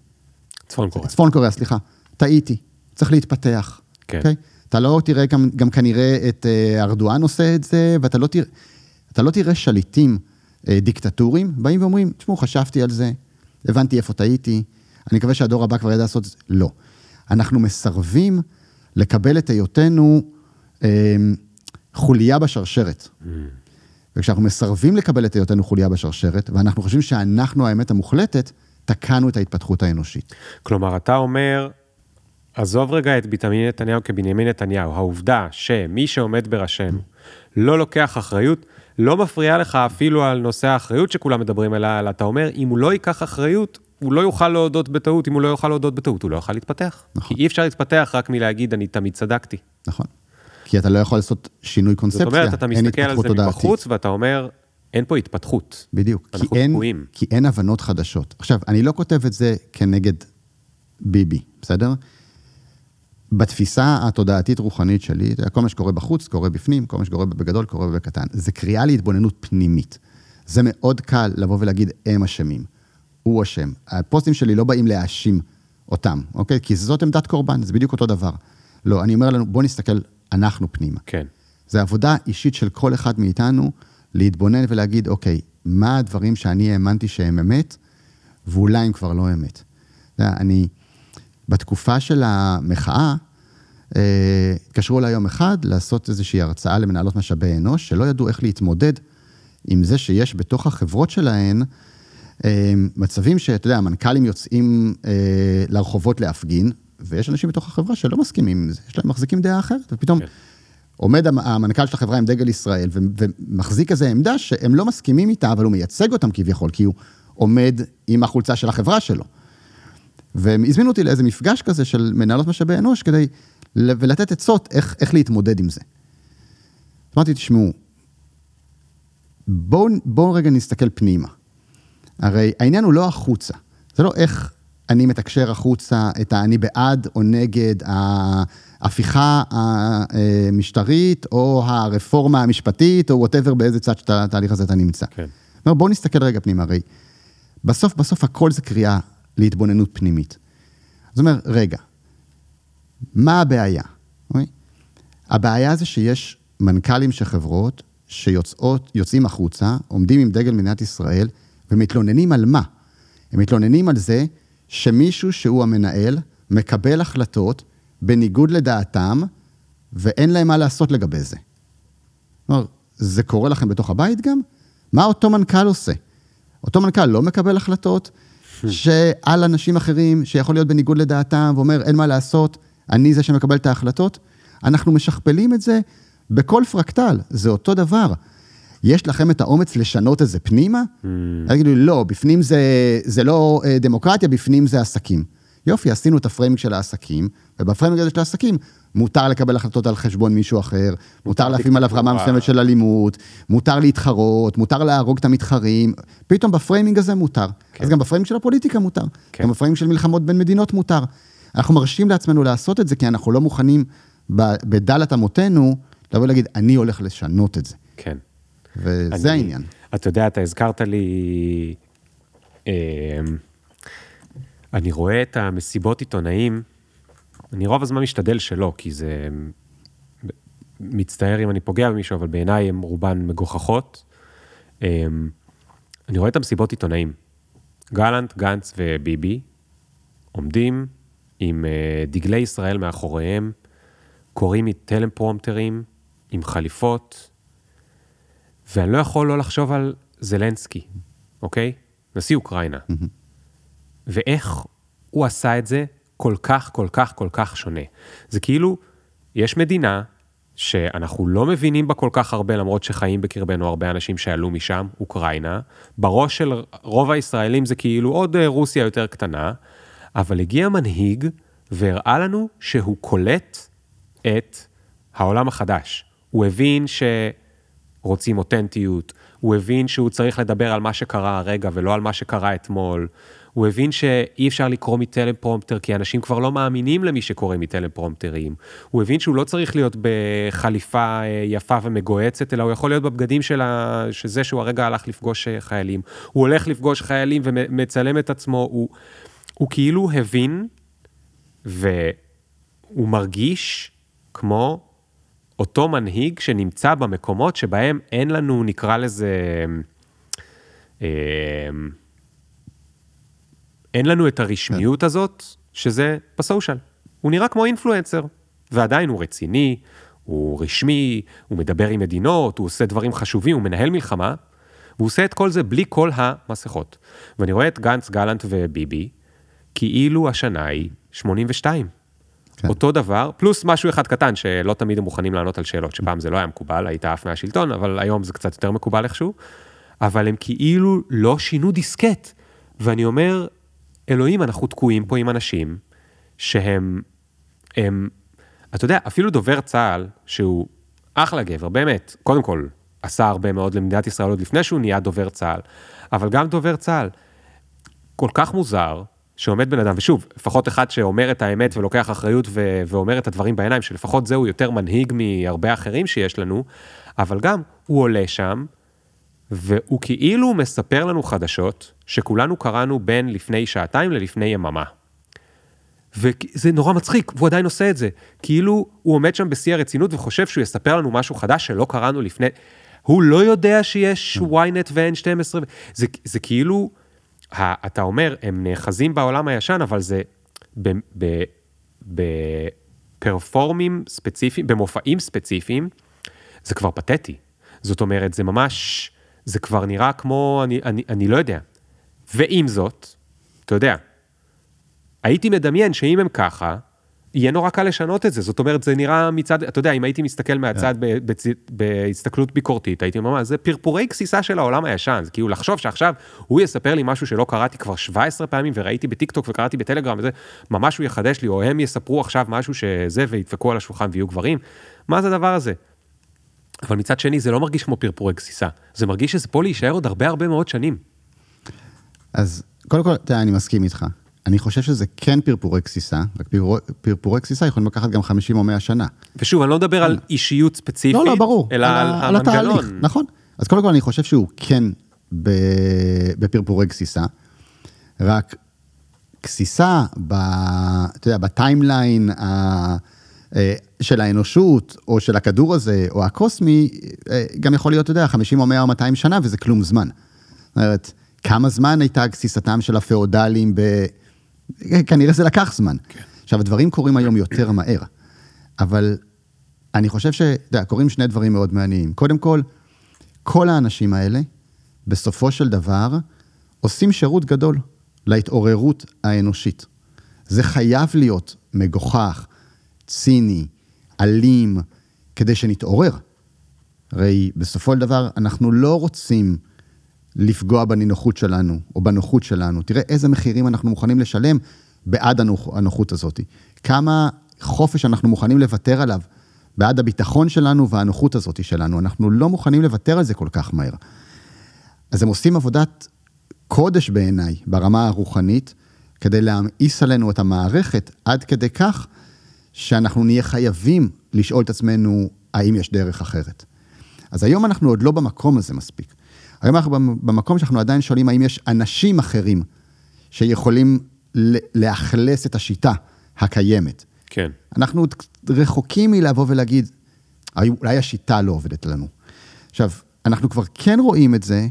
Speaker 1: צפון קוריאה.
Speaker 2: צפון קוריאה, סליחה. טעיתי, צריך להתפתח. כן. Okay? אוקיי? אתה לא תראה גם, גם כנראה את uh, ארדואן עושה את זה, ואתה לא תראה, לא תראה שליטים אה, דיקטטורים, באים ואומרים, תשמעו, חשבתי על זה, הבנתי איפה טעיתי, אני מקווה שהדור הבא כבר ידע לעשות את זה. לא. אנחנו מסרבים לקבל את היותנו אה, חוליה בשרשרת. Mm. וכשאנחנו מסרבים לקבל את היותנו חוליה בשרשרת, ואנחנו חושבים שאנחנו האמת המוחלטת, תקענו את ההתפתחות האנושית.
Speaker 1: כלומר, אתה אומר, עזוב רגע את בנימין נתניהו כבנימין נתניהו, העובדה שמי שעומד בראשנו לא לוקח אחריות, לא מפריעה לך אפילו על נושא האחריות שכולם מדברים עליה, אלא אתה אומר, אם הוא לא ייקח אחריות, הוא לא יוכל להודות בטעות, אם הוא לא יוכל להודות בטעות, הוא לא יוכל להתפתח. נכון. כי אי אפשר להתפתח רק מלהגיד, אני תמיד צדקתי.
Speaker 2: נכון. כי אתה לא יכול לעשות שינוי קונספציה,
Speaker 1: זאת אומרת, אתה מסתכל על זה מבחוץ, ואתה אומר, אין פה התפתחות.
Speaker 2: בדיוק. כי אין, כי אין הבנות חדשות. עכשיו, אני לא כותב את זה כנגד ביבי, בסדר? בתפיסה התודעתית-רוחנית שלי, כל מה שקורה בחוץ, קורה בפנים, כל מה שקורה בגדול, קורה בקטן. זה קריאה להתבוננות פנימית. זה מאוד קל לבוא ולהגיד, הם אשמים. הוא אשם. הפוסטים שלי לא באים להאשים אותם, אוקיי? כי זאת עמדת קורבן, זה בדיוק אותו דבר. לא, אני אומר לנו, בואו נסתכל אנחנו פנימה.
Speaker 1: כן.
Speaker 2: זה עבודה אישית של כל אחד מאיתנו להתבונן ולהגיד, אוקיי, מה הדברים שאני האמנתי שהם אמת, ואולי הם כבר לא אמת. אני... בתקופה של המחאה, אה, התקשרו אליי יום אחד לעשות איזושהי הרצאה למנהלות משאבי אנוש, שלא ידעו איך להתמודד עם זה שיש בתוך החברות שלהן אה, מצבים שאתה יודע, המנכ"לים יוצאים אה, לרחובות להפגין, ויש אנשים בתוך החברה שלא מסכימים עם זה, יש להם מחזיקים דעה אחרת, ופתאום... כן. עומד המ- המנכ"ל של החברה עם דגל ישראל ומחזיק איזו עמדה שהם לא מסכימים איתה, אבל הוא מייצג אותם כביכול, כי הוא עומד עם החולצה של החברה שלו. והם הזמינו אותי לאיזה מפגש כזה של מנהלות משאבי אנוש כדי ל- ולתת עצות איך, איך להתמודד עם זה. אמרתי, תשמעו, בואו בוא רגע נסתכל פנימה. הרי העניין הוא לא החוצה, זה לא איך אני מתקשר החוצה את האני בעד או נגד ההפיכה המשטרית או הרפורמה המשפטית או וואטאבר באיזה צד של התהליך הזה אתה נמצא.
Speaker 1: כן.
Speaker 2: אומר, בואו נסתכל רגע פנימה, הרי בסוף בסוף הכל זה קריאה להתבוננות פנימית. זאת אומרת, רגע, מה הבעיה? אוקיי? הבעיה זה שיש מנכ"לים של חברות שיוצאות, יוצאים החוצה, עומדים עם דגל מדינת ישראל ומתלוננים על מה? הם מתלוננים על זה שמישהו שהוא המנהל מקבל החלטות בניגוד לדעתם ואין להם מה לעשות לגבי זה. כלומר, זה קורה לכם בתוך הבית גם? מה אותו מנכ"ל עושה? אותו מנכ"ל לא מקבל החלטות שעל אנשים אחרים שיכול להיות בניגוד לדעתם ואומר אין מה לעשות, אני זה שמקבל את ההחלטות? אנחנו משכפלים את זה בכל פרקטל, זה אותו דבר. יש לכם את האומץ לשנות את זה פנימה? יגידו לי, לא, בפנים זה, זה לא אה, דמוקרטיה, בפנים זה עסקים. יופי, עשינו את ה framing של העסקים, וב framing הזה של העסקים מותר לקבל החלטות על חשבון מישהו אחר, מותר להפעיל עליו רמה מסוימת של אלימות, מותר להתחרות, מותר להרוג את המתחרים, פתאום ב framing הזה מותר.
Speaker 1: כן.
Speaker 2: אז גם ב framing של הפוליטיקה מותר,
Speaker 1: כן.
Speaker 2: גם בפריימינג של מלחמות בין מדינות מותר. אנחנו מרשים לעצמנו לעשות את זה, כי אנחנו לא מוכנים בדלת אמותינו לבוא ולהגיד, אני הולך לשנות את זה.
Speaker 1: כן.
Speaker 2: וזה
Speaker 1: אני-
Speaker 2: העניין.
Speaker 1: אתה יודע, אתה הזכרת לי... אמ, אני רואה את המסיבות עיתונאים, אני רוב הזמן משתדל שלא, כי זה... מצטער אם אני פוגע במישהו, אבל בעיניי הן רובן מגוחכות. אמ, אני רואה את המסיבות עיתונאים. גלנט, גנץ וביבי עומדים עם אה, דגלי ישראל מאחוריהם, קוראים מטלפרומטרים, עם חליפות, ואני לא יכול לא לחשוב על זלנסקי, אוקיי? נשיא אוקראינה. ואיך הוא עשה את זה כל כך, כל כך, כל כך שונה. זה כאילו, יש מדינה שאנחנו לא מבינים בה כל כך הרבה, למרות שחיים בקרבנו הרבה אנשים שעלו משם, אוקראינה. בראש של רוב הישראלים זה כאילו עוד אה, רוסיה יותר קטנה, אבל הגיע מנהיג והראה לנו שהוא קולט את העולם החדש. הוא הבין שרוצים אותנטיות, הוא הבין שהוא צריך לדבר על מה שקרה הרגע ולא על מה שקרה אתמול. הוא הבין שאי אפשר לקרוא מטלפרומפטר, כי אנשים כבר לא מאמינים למי שקורא מטלפרומפטרים. הוא הבין שהוא לא צריך להיות בחליפה אה, יפה ומגוהצת, אלא הוא יכול להיות בבגדים של ה... שזה שהוא הרגע הלך לפגוש אה, חיילים. הוא הולך לפגוש חיילים ומצלם את עצמו, הוא, הוא כאילו הבין, והוא מרגיש כמו אותו מנהיג שנמצא במקומות שבהם אין לנו, נקרא לזה, אה, אין לנו את הרשמיות הזאת, שזה בסושיאל. הוא נראה כמו אינפלואנסר, ועדיין הוא רציני, הוא רשמי, הוא מדבר עם מדינות, הוא עושה דברים חשובים, הוא מנהל מלחמה, והוא עושה את כל זה בלי כל המסכות. ואני רואה את גנץ, גלנט וביבי, כאילו השנה היא 82.
Speaker 2: כן.
Speaker 1: אותו דבר, פלוס משהו אחד קטן, שלא תמיד הם מוכנים לענות על שאלות, שפעם זה לא היה מקובל, היית עף מהשלטון, אבל היום זה קצת יותר מקובל איכשהו, אבל הם כאילו לא שינו דיסקט. ואני אומר, אלוהים, אנחנו תקועים פה עם אנשים שהם, הם, אתה יודע, אפילו דובר צה"ל, שהוא אחלה גבר, באמת, קודם כל, עשה הרבה מאוד למדינת ישראל עוד לפני שהוא נהיה דובר צה"ל, אבל גם דובר צה"ל, כל כך מוזר, שעומד בן אדם, ושוב, לפחות אחד שאומר את האמת ולוקח אחריות ו- ואומר את הדברים בעיניים, שלפחות זהו יותר מנהיג מהרבה אחרים שיש לנו, אבל גם הוא עולה שם, והוא כאילו מספר לנו חדשות שכולנו קראנו בין לפני שעתיים ללפני יממה. וזה נורא מצחיק, והוא עדיין עושה את זה. כאילו הוא עומד שם בשיא הרצינות וחושב שהוא יספר לנו משהו חדש שלא קראנו לפני... הוא לא יודע שיש ynet ו-N12, זה, זה כאילו, אתה אומר, הם נאחזים בעולם הישן, אבל זה בפרפורמים ספציפיים, במופעים ספציפיים, זה כבר פתטי. זאת אומרת, זה ממש, זה כבר נראה כמו, אני, אני, אני לא יודע. ועם זאת, אתה יודע, הייתי מדמיין שאם הם ככה, יהיה נורא קל לשנות את זה. זאת אומרת, זה נראה מצד, אתה יודע, אם הייתי מסתכל מהצד ב- בצ- בהסתכלות ביקורתית, הייתי אומר, "מה, זה פרפורי גסיסה של העולם הישן. זה כאילו לחשוב שעכשיו הוא יספר לי משהו שלא קראתי כבר 17 פעמים, וראיתי בטיקטוק וקראתי בטלגרם וזה, ממש הוא יחדש לי, או הם יספרו עכשיו משהו שזה, וידפקו על השולחן ויהיו גברים. מה זה הדבר הזה? אבל מצד שני, זה לא מרגיש כמו פרפורי גסיסה. זה מרגיש שזה פה להישאר עוד הרבה הרבה מאוד שנים.
Speaker 2: אז קודם כל, תראה, אני מסכים איתך. אני חושב שזה כן פרפורי גסיסה, רק פרפורי, פרפורי גסיסה יכולים לקחת גם 50 או 100 שנה.
Speaker 1: ושוב, אני לא מדבר על אישיות ספציפית,
Speaker 2: לא, לא, ברור.
Speaker 1: אלא על,
Speaker 2: ה-
Speaker 1: המנגנון.
Speaker 2: התהליך, נכון. אז קודם כל אני חושב שהוא כן בפרפורי גסיסה, רק גסיסה, ב, אתה יודע, בטיימליין ה- אה, של האנושות, או של הכדור הזה, או הקוסמי, אה, גם יכול להיות, אתה יודע, 50 או 100 או 200 שנה, וזה כלום זמן. זאת אומרת, כמה זמן הייתה גסיסתם של הפאודלים ב... אה, כנראה זה לקח זמן. כן. עכשיו, הדברים קורים היום יותר מהר, אבל אני חושב ש... אתה יודע, קורים שני דברים מאוד מעניינים. קודם כל, כל האנשים האלה, בסופו של דבר, עושים שירות גדול להתעוררות האנושית. זה חייב להיות מגוחך, ציני, אלים, כדי שנתעורר. הרי בסופו של דבר, אנחנו לא רוצים לפגוע בנינוחות שלנו, או בנוחות שלנו. תראה איזה מחירים אנחנו מוכנים לשלם בעד הנוח, הנוחות הזאת. כמה חופש אנחנו מוכנים לוותר עליו בעד הביטחון שלנו והנוחות הזאת שלנו. אנחנו לא מוכנים לוותר על זה כל כך מהר. אז הם עושים עבודת קודש בעיניי, ברמה הרוחנית, כדי להמאיס עלינו את המערכת, עד כדי כך שאנחנו נהיה חייבים לשאול את עצמנו, האם יש דרך אחרת. אז היום אנחנו עוד לא במקום הזה מספיק. היום אנחנו במקום שאנחנו עדיין שואלים האם יש אנשים אחרים שיכולים לאכלס את השיטה הקיימת.
Speaker 1: כן.
Speaker 2: אנחנו עוד רחוקים מלבוא ולהגיד, אולי השיטה לא עובדת לנו. עכשיו, אנחנו כבר כן רואים את זה,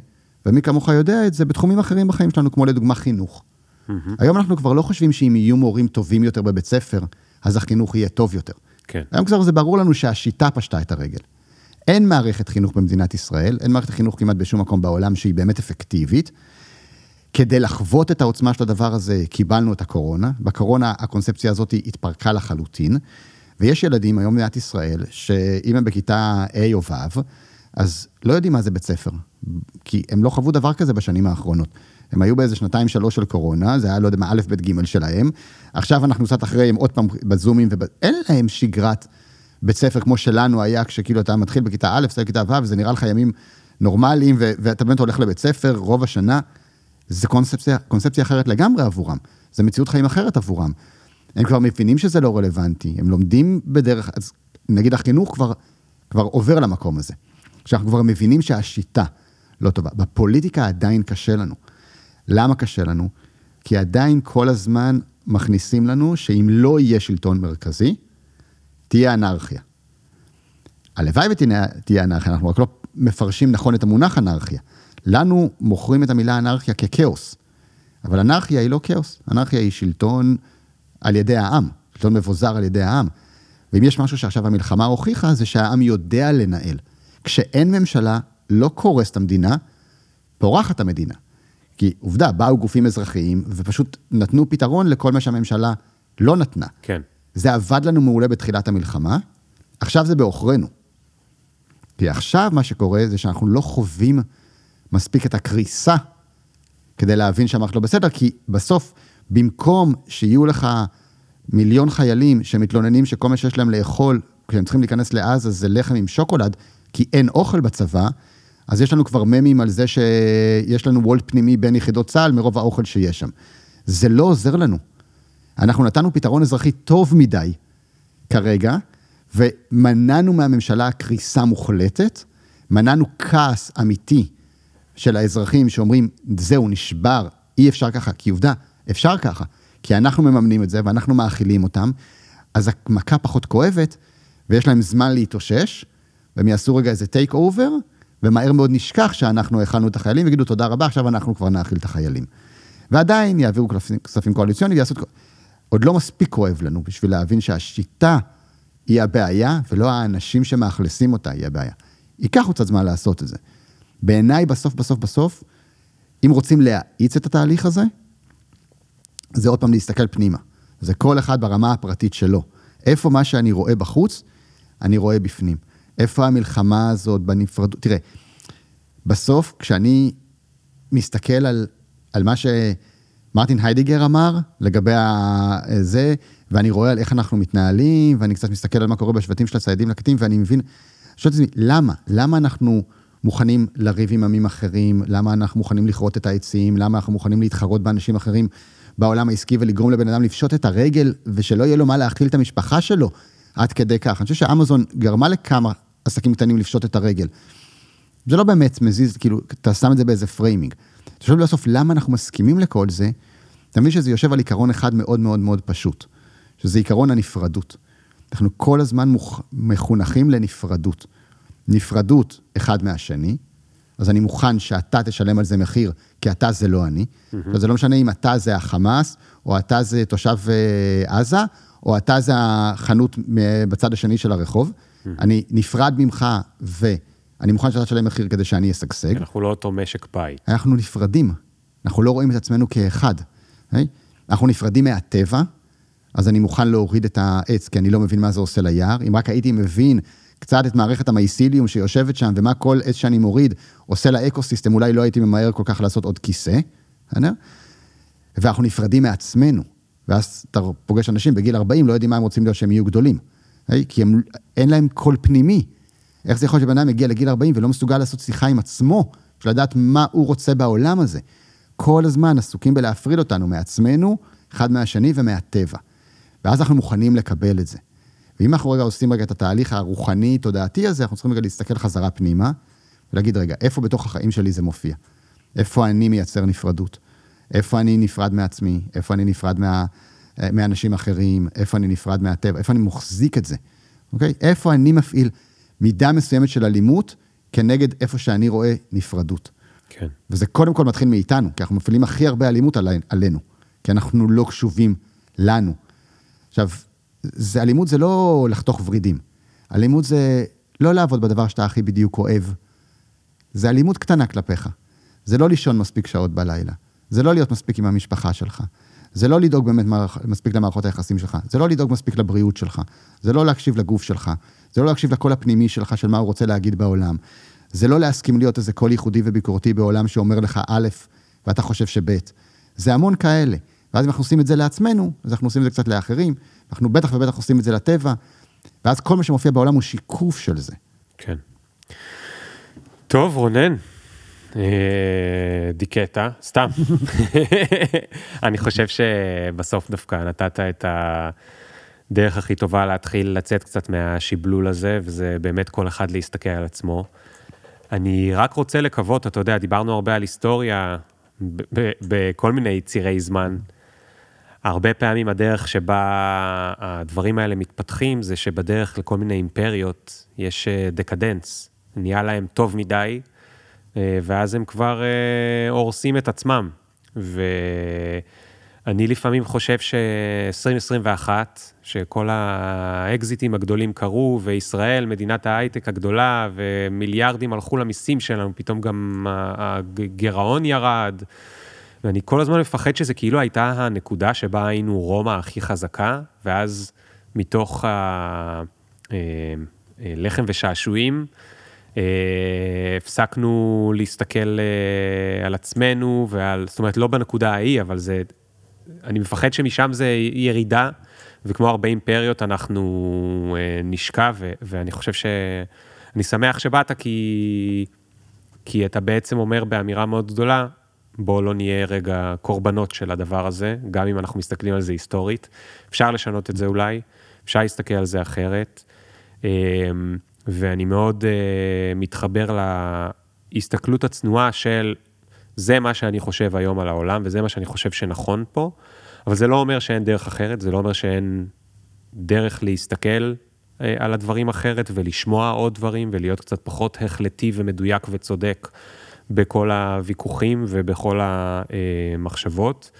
Speaker 2: ומי כמוך יודע את זה, בתחומים אחרים בחיים שלנו, כמו לדוגמה חינוך. Mm-hmm. היום אנחנו כבר לא חושבים שאם יהיו מורים טובים יותר בבית ספר, אז החינוך יהיה טוב יותר.
Speaker 1: כן.
Speaker 2: היום כבר זה ברור לנו שהשיטה פשטה את הרגל. אין מערכת חינוך במדינת ישראל, אין מערכת חינוך כמעט בשום מקום בעולם שהיא באמת אפקטיבית. כדי לחוות את העוצמה של הדבר הזה, קיבלנו את הקורונה. בקורונה הקונספציה הזאת התפרקה לחלוטין, ויש ילדים היום במדינת ישראל, שאם הם בכיתה A או ו', אז לא יודעים מה זה בית ספר, כי הם לא חוו דבר כזה בשנים האחרונות. הם היו באיזה שנתיים שלוש של קורונה, זה היה לא יודע מה, א', ב', ג' שלהם. עכשיו אנחנו קצת אחרי, הם עוד פעם בזומים, ואין להם שגרת בית ספר כמו שלנו היה, כשכאילו אתה מתחיל בכיתה א', זה בכיתה ו', וזה נראה לך ימים נורמליים, ו- ואתה באמת הולך לבית ספר רוב השנה. זה קונספציה, קונספציה אחרת לגמרי עבורם, זה מציאות חיים אחרת עבורם. הם כבר מבינים שזה לא רלוונטי, הם לומדים בדרך, אז נגיד החינוך כבר, כבר עובר למקום הזה. שאנחנו כבר מבינים שהשיטה לא טובה. בפוליטיקה עדיין קשה לנו. למה קשה לנו? כי עדיין כל הזמן מכניסים לנו שאם לא יהיה שלטון מרכזי, תהיה אנרכיה. הלוואי ותהיה אנרכיה, אנחנו רק לא מפרשים נכון את המונח אנרכיה. לנו מוכרים את המילה אנרכיה ככאוס, אבל אנרכיה היא לא כאוס, אנרכיה היא שלטון על ידי העם, שלטון מבוזר על ידי העם. ואם יש משהו שעכשיו המלחמה הוכיחה, זה שהעם יודע לנהל. כשאין ממשלה, לא קורסת המדינה, פורחת המדינה. כי עובדה, באו גופים אזרחיים ופשוט נתנו פתרון לכל מה שהממשלה לא נתנה.
Speaker 1: כן.
Speaker 2: זה עבד לנו מעולה בתחילת המלחמה, עכשיו זה בעוכרינו. כי עכשיו מה שקורה זה שאנחנו לא חווים מספיק את הקריסה כדי להבין שהמערכת לא בסדר, כי בסוף, במקום שיהיו לך מיליון חיילים שמתלוננים שכל מה שיש להם לאכול, כשהם צריכים להיכנס לעזה זה לחם עם שוקולד, כי אין אוכל בצבא, אז יש לנו כבר ממים על זה שיש לנו וולט פנימי בין יחידות צה"ל מרוב האוכל שיש שם. זה לא עוזר לנו. אנחנו נתנו פתרון אזרחי טוב מדי כרגע, ומנענו מהממשלה קריסה מוחלטת, מנענו כעס אמיתי של האזרחים שאומרים, זהו, נשבר, אי אפשר ככה, כי עובדה, אפשר ככה, כי אנחנו מממנים את זה ואנחנו מאכילים אותם, אז המכה פחות כואבת, ויש להם זמן להתאושש, והם יעשו רגע איזה takeover, ומהר מאוד נשכח שאנחנו הכנו את החיילים, ויגידו תודה רבה, עכשיו אנחנו כבר נאכיל את החיילים. ועדיין יעבירו כספים קואליציוניים ויעשו... עוד לא מספיק כואב לנו בשביל להבין שהשיטה היא הבעיה, ולא האנשים שמאכלסים אותה היא הבעיה. ייקח עוד קצת זמן לעשות את זה. בעיניי, בסוף, בסוף, בסוף, אם רוצים להאיץ את התהליך הזה, זה עוד פעם להסתכל פנימה. זה כל אחד ברמה הפרטית שלו. איפה מה שאני רואה בחוץ, אני רואה בפנים. איפה המלחמה הזאת בנפרדות? תראה, בסוף, כשאני מסתכל על, על מה שמרטין היידיגר אמר לגבי זה, ואני רואה על איך אנחנו מתנהלים, ואני קצת מסתכל על מה קורה בשבטים של הציידים לקטים, ואני מבין, שואל את עצמי, למה? למה אנחנו מוכנים לריב עם עמים אחרים? למה אנחנו מוכנים לכרות את העצים? למה אנחנו מוכנים להתחרות באנשים אחרים בעולם העסקי ולגרום לבן אדם לפשוט את הרגל, ושלא יהיה לו מה להאכיל את המשפחה שלו? עד כדי כך. אני חושב שאמזון גרמה לכמה עסקים קטנים לפשוט את הרגל. זה לא באמת מזיז, כאילו, אתה שם את זה באיזה framing. אתה חושב בסוף למה אנחנו מסכימים לכל זה, אתה מבין שזה יושב על עיקרון אחד מאוד מאוד מאוד פשוט, שזה עיקרון הנפרדות. אנחנו כל הזמן מוכ... מחונכים לנפרדות. נפרדות אחד מהשני, אז אני מוכן שאתה תשלם על זה מחיר, כי אתה זה לא אני. Mm-hmm. זה לא משנה אם אתה זה החמאס, או אתה זה תושב אה, עזה, או אתה זה החנות בצד השני של הרחוב. Mm-hmm. אני נפרד ממך, ואני מוכן שאתה תשלם מחיר כדי שאני אשגשג.
Speaker 1: אנחנו לא אותו משק בית.
Speaker 2: אנחנו נפרדים, אנחנו לא רואים את עצמנו כאחד. Okay? אנחנו נפרדים מהטבע, אז אני מוכן להוריד את העץ, כי אני לא מבין מה זה עושה ליער. אם רק הייתי מבין קצת את מערכת המייסיליום שיושבת שם, ומה כל עץ שאני מוריד עושה לאקו-סיסטם, אולי לא הייתי ממהר כל כך לעשות עוד כיסא, בסדר? ואנחנו נפרדים מעצמנו. ואז אתה פוגש אנשים בגיל 40, לא יודעים מה הם רוצים להיות שהם יהיו גדולים. כי הם, אין להם קול פנימי. איך זה יכול להיות שבן אדם מגיע לגיל 40 ולא מסוגל לעשות שיחה עם עצמו, בשביל לדעת מה הוא רוצה בעולם הזה. כל הזמן עסוקים בלהפריד אותנו מעצמנו, אחד מהשני ומהטבע. ואז אנחנו מוכנים לקבל את זה. ואם אנחנו רגע עושים רגע את התהליך הרוחני-תודעתי הזה, אנחנו צריכים רגע להסתכל חזרה פנימה, ולהגיד, רגע, איפה בתוך החיים שלי זה מופיע? איפה אני מייצר נפרדות? איפה אני נפרד מעצמי? איפה אני נפרד מה, מאנשים אחרים? איפה אני נפרד מהטבע? איפה אני מחזיק את זה? אוקיי? איפה אני מפעיל מידה מסוימת של אלימות כנגד איפה שאני רואה נפרדות.
Speaker 1: כן.
Speaker 2: וזה קודם כל מתחיל מאיתנו, כי אנחנו מפעילים הכי הרבה אלימות עלינו, כי אנחנו לא קשובים לנו. עכשיו, זה, אלימות זה לא לחתוך ורידים. אלימות זה לא לעבוד בדבר שאתה הכי בדיוק אוהב. זה אלימות קטנה כלפיך. זה לא לישון מספיק שעות בלילה. זה לא להיות מספיק עם המשפחה שלך. זה לא לדאוג באמת מספיק למערכות היחסים שלך. זה לא לדאוג מספיק לבריאות שלך. זה לא להקשיב לגוף שלך. זה לא להקשיב לקול הפנימי שלך של מה הוא רוצה להגיד בעולם. זה לא להסכים להיות איזה קול ייחודי וביקורתי בעולם שאומר לך א', ואתה חושב שב'. זה המון כאלה. ואז אם אנחנו עושים את זה לעצמנו, אז אנחנו עושים את זה קצת לאחרים. אנחנו בטח ובטח עושים את זה לטבע, ואז כל מה שמופיע בעולם הוא שיקוף של זה.
Speaker 1: כן. טוב, רונן, אה, דיקטה, סתם. אני חושב שבסוף דווקא נתת את הדרך הכי טובה להתחיל לצאת קצת מהשיבלול הזה, וזה באמת כל אחד להסתכל על עצמו. אני רק רוצה לקוות, אתה יודע, דיברנו הרבה על היסטוריה בכל מיני צירי זמן. הרבה פעמים הדרך שבה הדברים האלה מתפתחים, זה שבדרך לכל מיני אימפריות יש אה, דקדנס. נהיה להם טוב מדי, אה, ואז הם כבר אה, הורסים את עצמם. ואני לפעמים חושב ש-2021, שכל האקזיטים הגדולים קרו, וישראל, מדינת ההייטק הגדולה, ומיליארדים הלכו למיסים שלנו, פתאום גם הגירעון ירד. ואני כל הזמן מפחד שזה כאילו הייתה הנקודה שבה היינו רומא הכי חזקה, ואז מתוך הלחם אה, ושעשועים, אה, הפסקנו להסתכל אה, על עצמנו ועל, זאת אומרת, לא בנקודה ההיא, אבל זה, אני מפחד שמשם זה ירידה, וכמו הרבה אימפריות אנחנו נשקע, ואני חושב ש... אני שמח שבאת, כי, כי אתה בעצם אומר באמירה מאוד גדולה, בואו לא נהיה רגע קורבנות של הדבר הזה, גם אם אנחנו מסתכלים על זה היסטורית. אפשר לשנות את זה אולי, אפשר להסתכל על זה אחרת. אמ, ואני מאוד אה, מתחבר להסתכלות הצנועה של זה מה שאני חושב היום על העולם וזה מה שאני חושב שנכון פה, אבל זה לא אומר שאין דרך אחרת, זה לא אומר שאין דרך להסתכל אה, על הדברים אחרת ולשמוע עוד דברים ולהיות קצת פחות החלטי ומדויק וצודק בכל הוויכוחים ובכל המחשבות,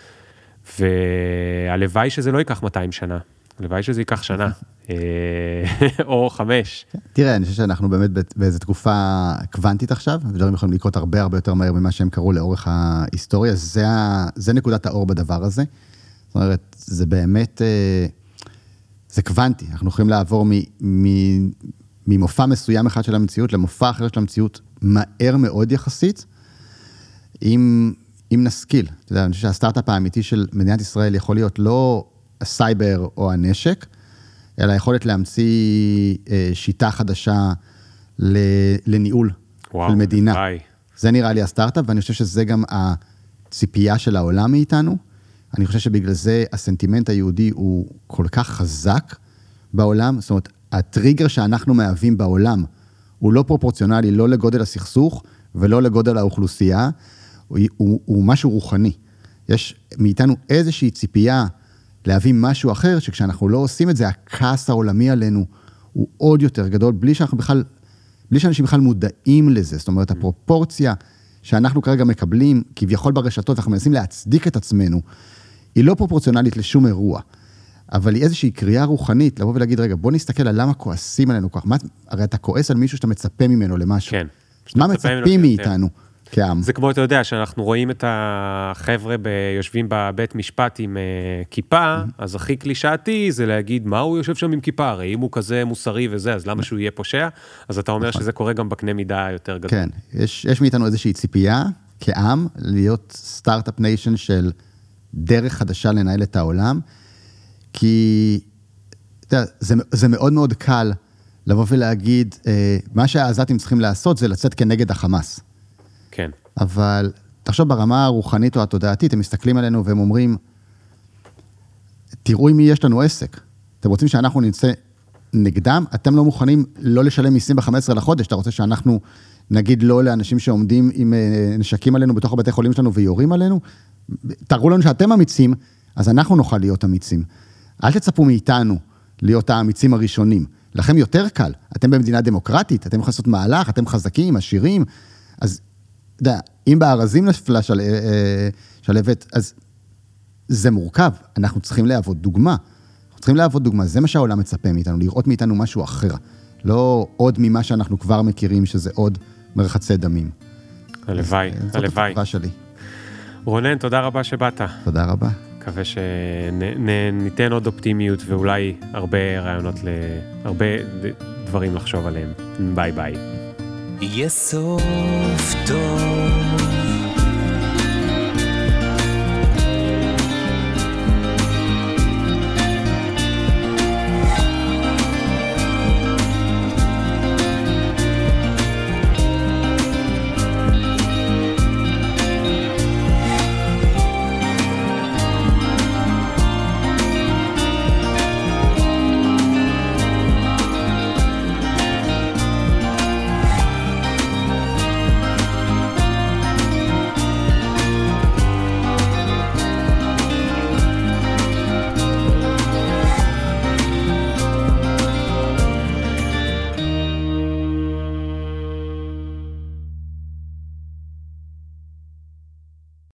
Speaker 1: והלוואי שזה לא ייקח 200 שנה, הלוואי שזה ייקח שנה, אה, או חמש.
Speaker 2: תראה, אני חושב שאנחנו באמת באיזו תקופה קוונטית עכשיו, ודברים יכולים לקרות הרבה הרבה יותר מהר ממה שהם קרו לאורך ההיסטוריה, זה, זה נקודת האור בדבר הזה. זאת אומרת, זה באמת, אה, זה קוונטי, אנחנו יכולים לעבור מ, מ, ממופע מסוים אחד של המציאות למופע אחר של המציאות מהר מאוד יחסית, אם, אם נשכיל. אתה יודע, אני חושב שהסטארט-אפ האמיתי של מדינת ישראל יכול להיות לא הסייבר או הנשק, אלא היכולת להמציא אה, שיטה חדשה לניהול וואו, של מדינה. ביי. זה נראה לי הסטארט-אפ, ואני חושב שזה גם הציפייה של העולם מאיתנו. אני חושב שבגלל זה הסנטימנט היהודי הוא כל כך חזק בעולם, זאת אומרת, הטריגר שאנחנו מהווים בעולם הוא לא פרופורציונלי, לא לגודל הסכסוך ולא לגודל האוכלוסייה, הוא, הוא, הוא משהו רוחני. יש מאיתנו איזושהי ציפייה להביא משהו אחר, שכשאנחנו לא עושים את זה, הכעס העולמי עלינו הוא עוד יותר גדול, בלי שאנחנו בכלל, בלי שאנשים בכלל מודעים לזה. זאת אומרת, הפרופורציה שאנחנו כרגע מקבלים, כביכול ברשתות, אנחנו מנסים להצדיק את עצמנו, היא לא פרופורציונלית לשום אירוע. אבל היא איזושהי קריאה רוחנית, לבוא ולהגיד, רגע, בוא נסתכל על למה כועסים עלינו כך. מה, הרי אתה כועס על מישהו שאתה מצפה ממנו למשהו.
Speaker 1: כן.
Speaker 2: מה מצפים מאיתנו? יותר. כעם.
Speaker 1: זה כמו, אתה יודע, שאנחנו רואים את החבר'ה יושבים בבית משפט עם uh, כיפה, mm-hmm. אז הכי קלישאתי זה להגיד, מה הוא יושב שם עם כיפה? הרי אם הוא כזה מוסרי וזה, אז למה שהוא יהיה פושע? אז אתה אומר נכון. שזה קורה גם בקנה מידה יותר גדול.
Speaker 2: כן, יש, יש מאיתנו איזושהי ציפייה כעם להיות start-up nation של דרך חדשה לנהל את העולם, כי אתה יודע, זה, זה מאוד מאוד קל לבוא ולהגיד, אה, מה שהעזתים צריכים לעשות זה לצאת כנגד החמאס.
Speaker 1: כן.
Speaker 2: אבל תחשוב ברמה הרוחנית או התודעתית, הם מסתכלים עלינו והם אומרים, תראו עם מי יש לנו עסק. אתם רוצים שאנחנו נצא נגדם? אתם לא מוכנים לא לשלם מיסים ב-15 לחודש, אתה רוצה שאנחנו נגיד לא לאנשים שעומדים עם אה, נשקים עלינו בתוך הבתי חולים שלנו ויורים עלינו? תראו לנו שאתם אמיצים, אז אנחנו נוכל להיות אמיצים. אל תצפו מאיתנו להיות האמיצים הראשונים. לכם יותר קל, אתם במדינה דמוקרטית, אתם יכולים לעשות מהלך, אתם חזקים, עשירים, אז אתה יודע, אם בארזים נפלה של, אה, שלהבת, אז זה מורכב, אנחנו צריכים להוות דוגמה. אנחנו צריכים להוות דוגמה, זה מה שהעולם מצפה מאיתנו, לראות מאיתנו משהו אחר. לא עוד ממה שאנחנו כבר מכירים, שזה עוד מרחצי דמים.
Speaker 1: הלוואי, הלוואי. זאת
Speaker 2: שלי.
Speaker 1: רונן, תודה רבה שבאת.
Speaker 2: תודה רבה.
Speaker 1: מקווה שניתן עוד אופטימיות ואולי הרבה רעיונות, הרבה דברים לחשוב עליהם. ביי ביי. יהיה סוף טוב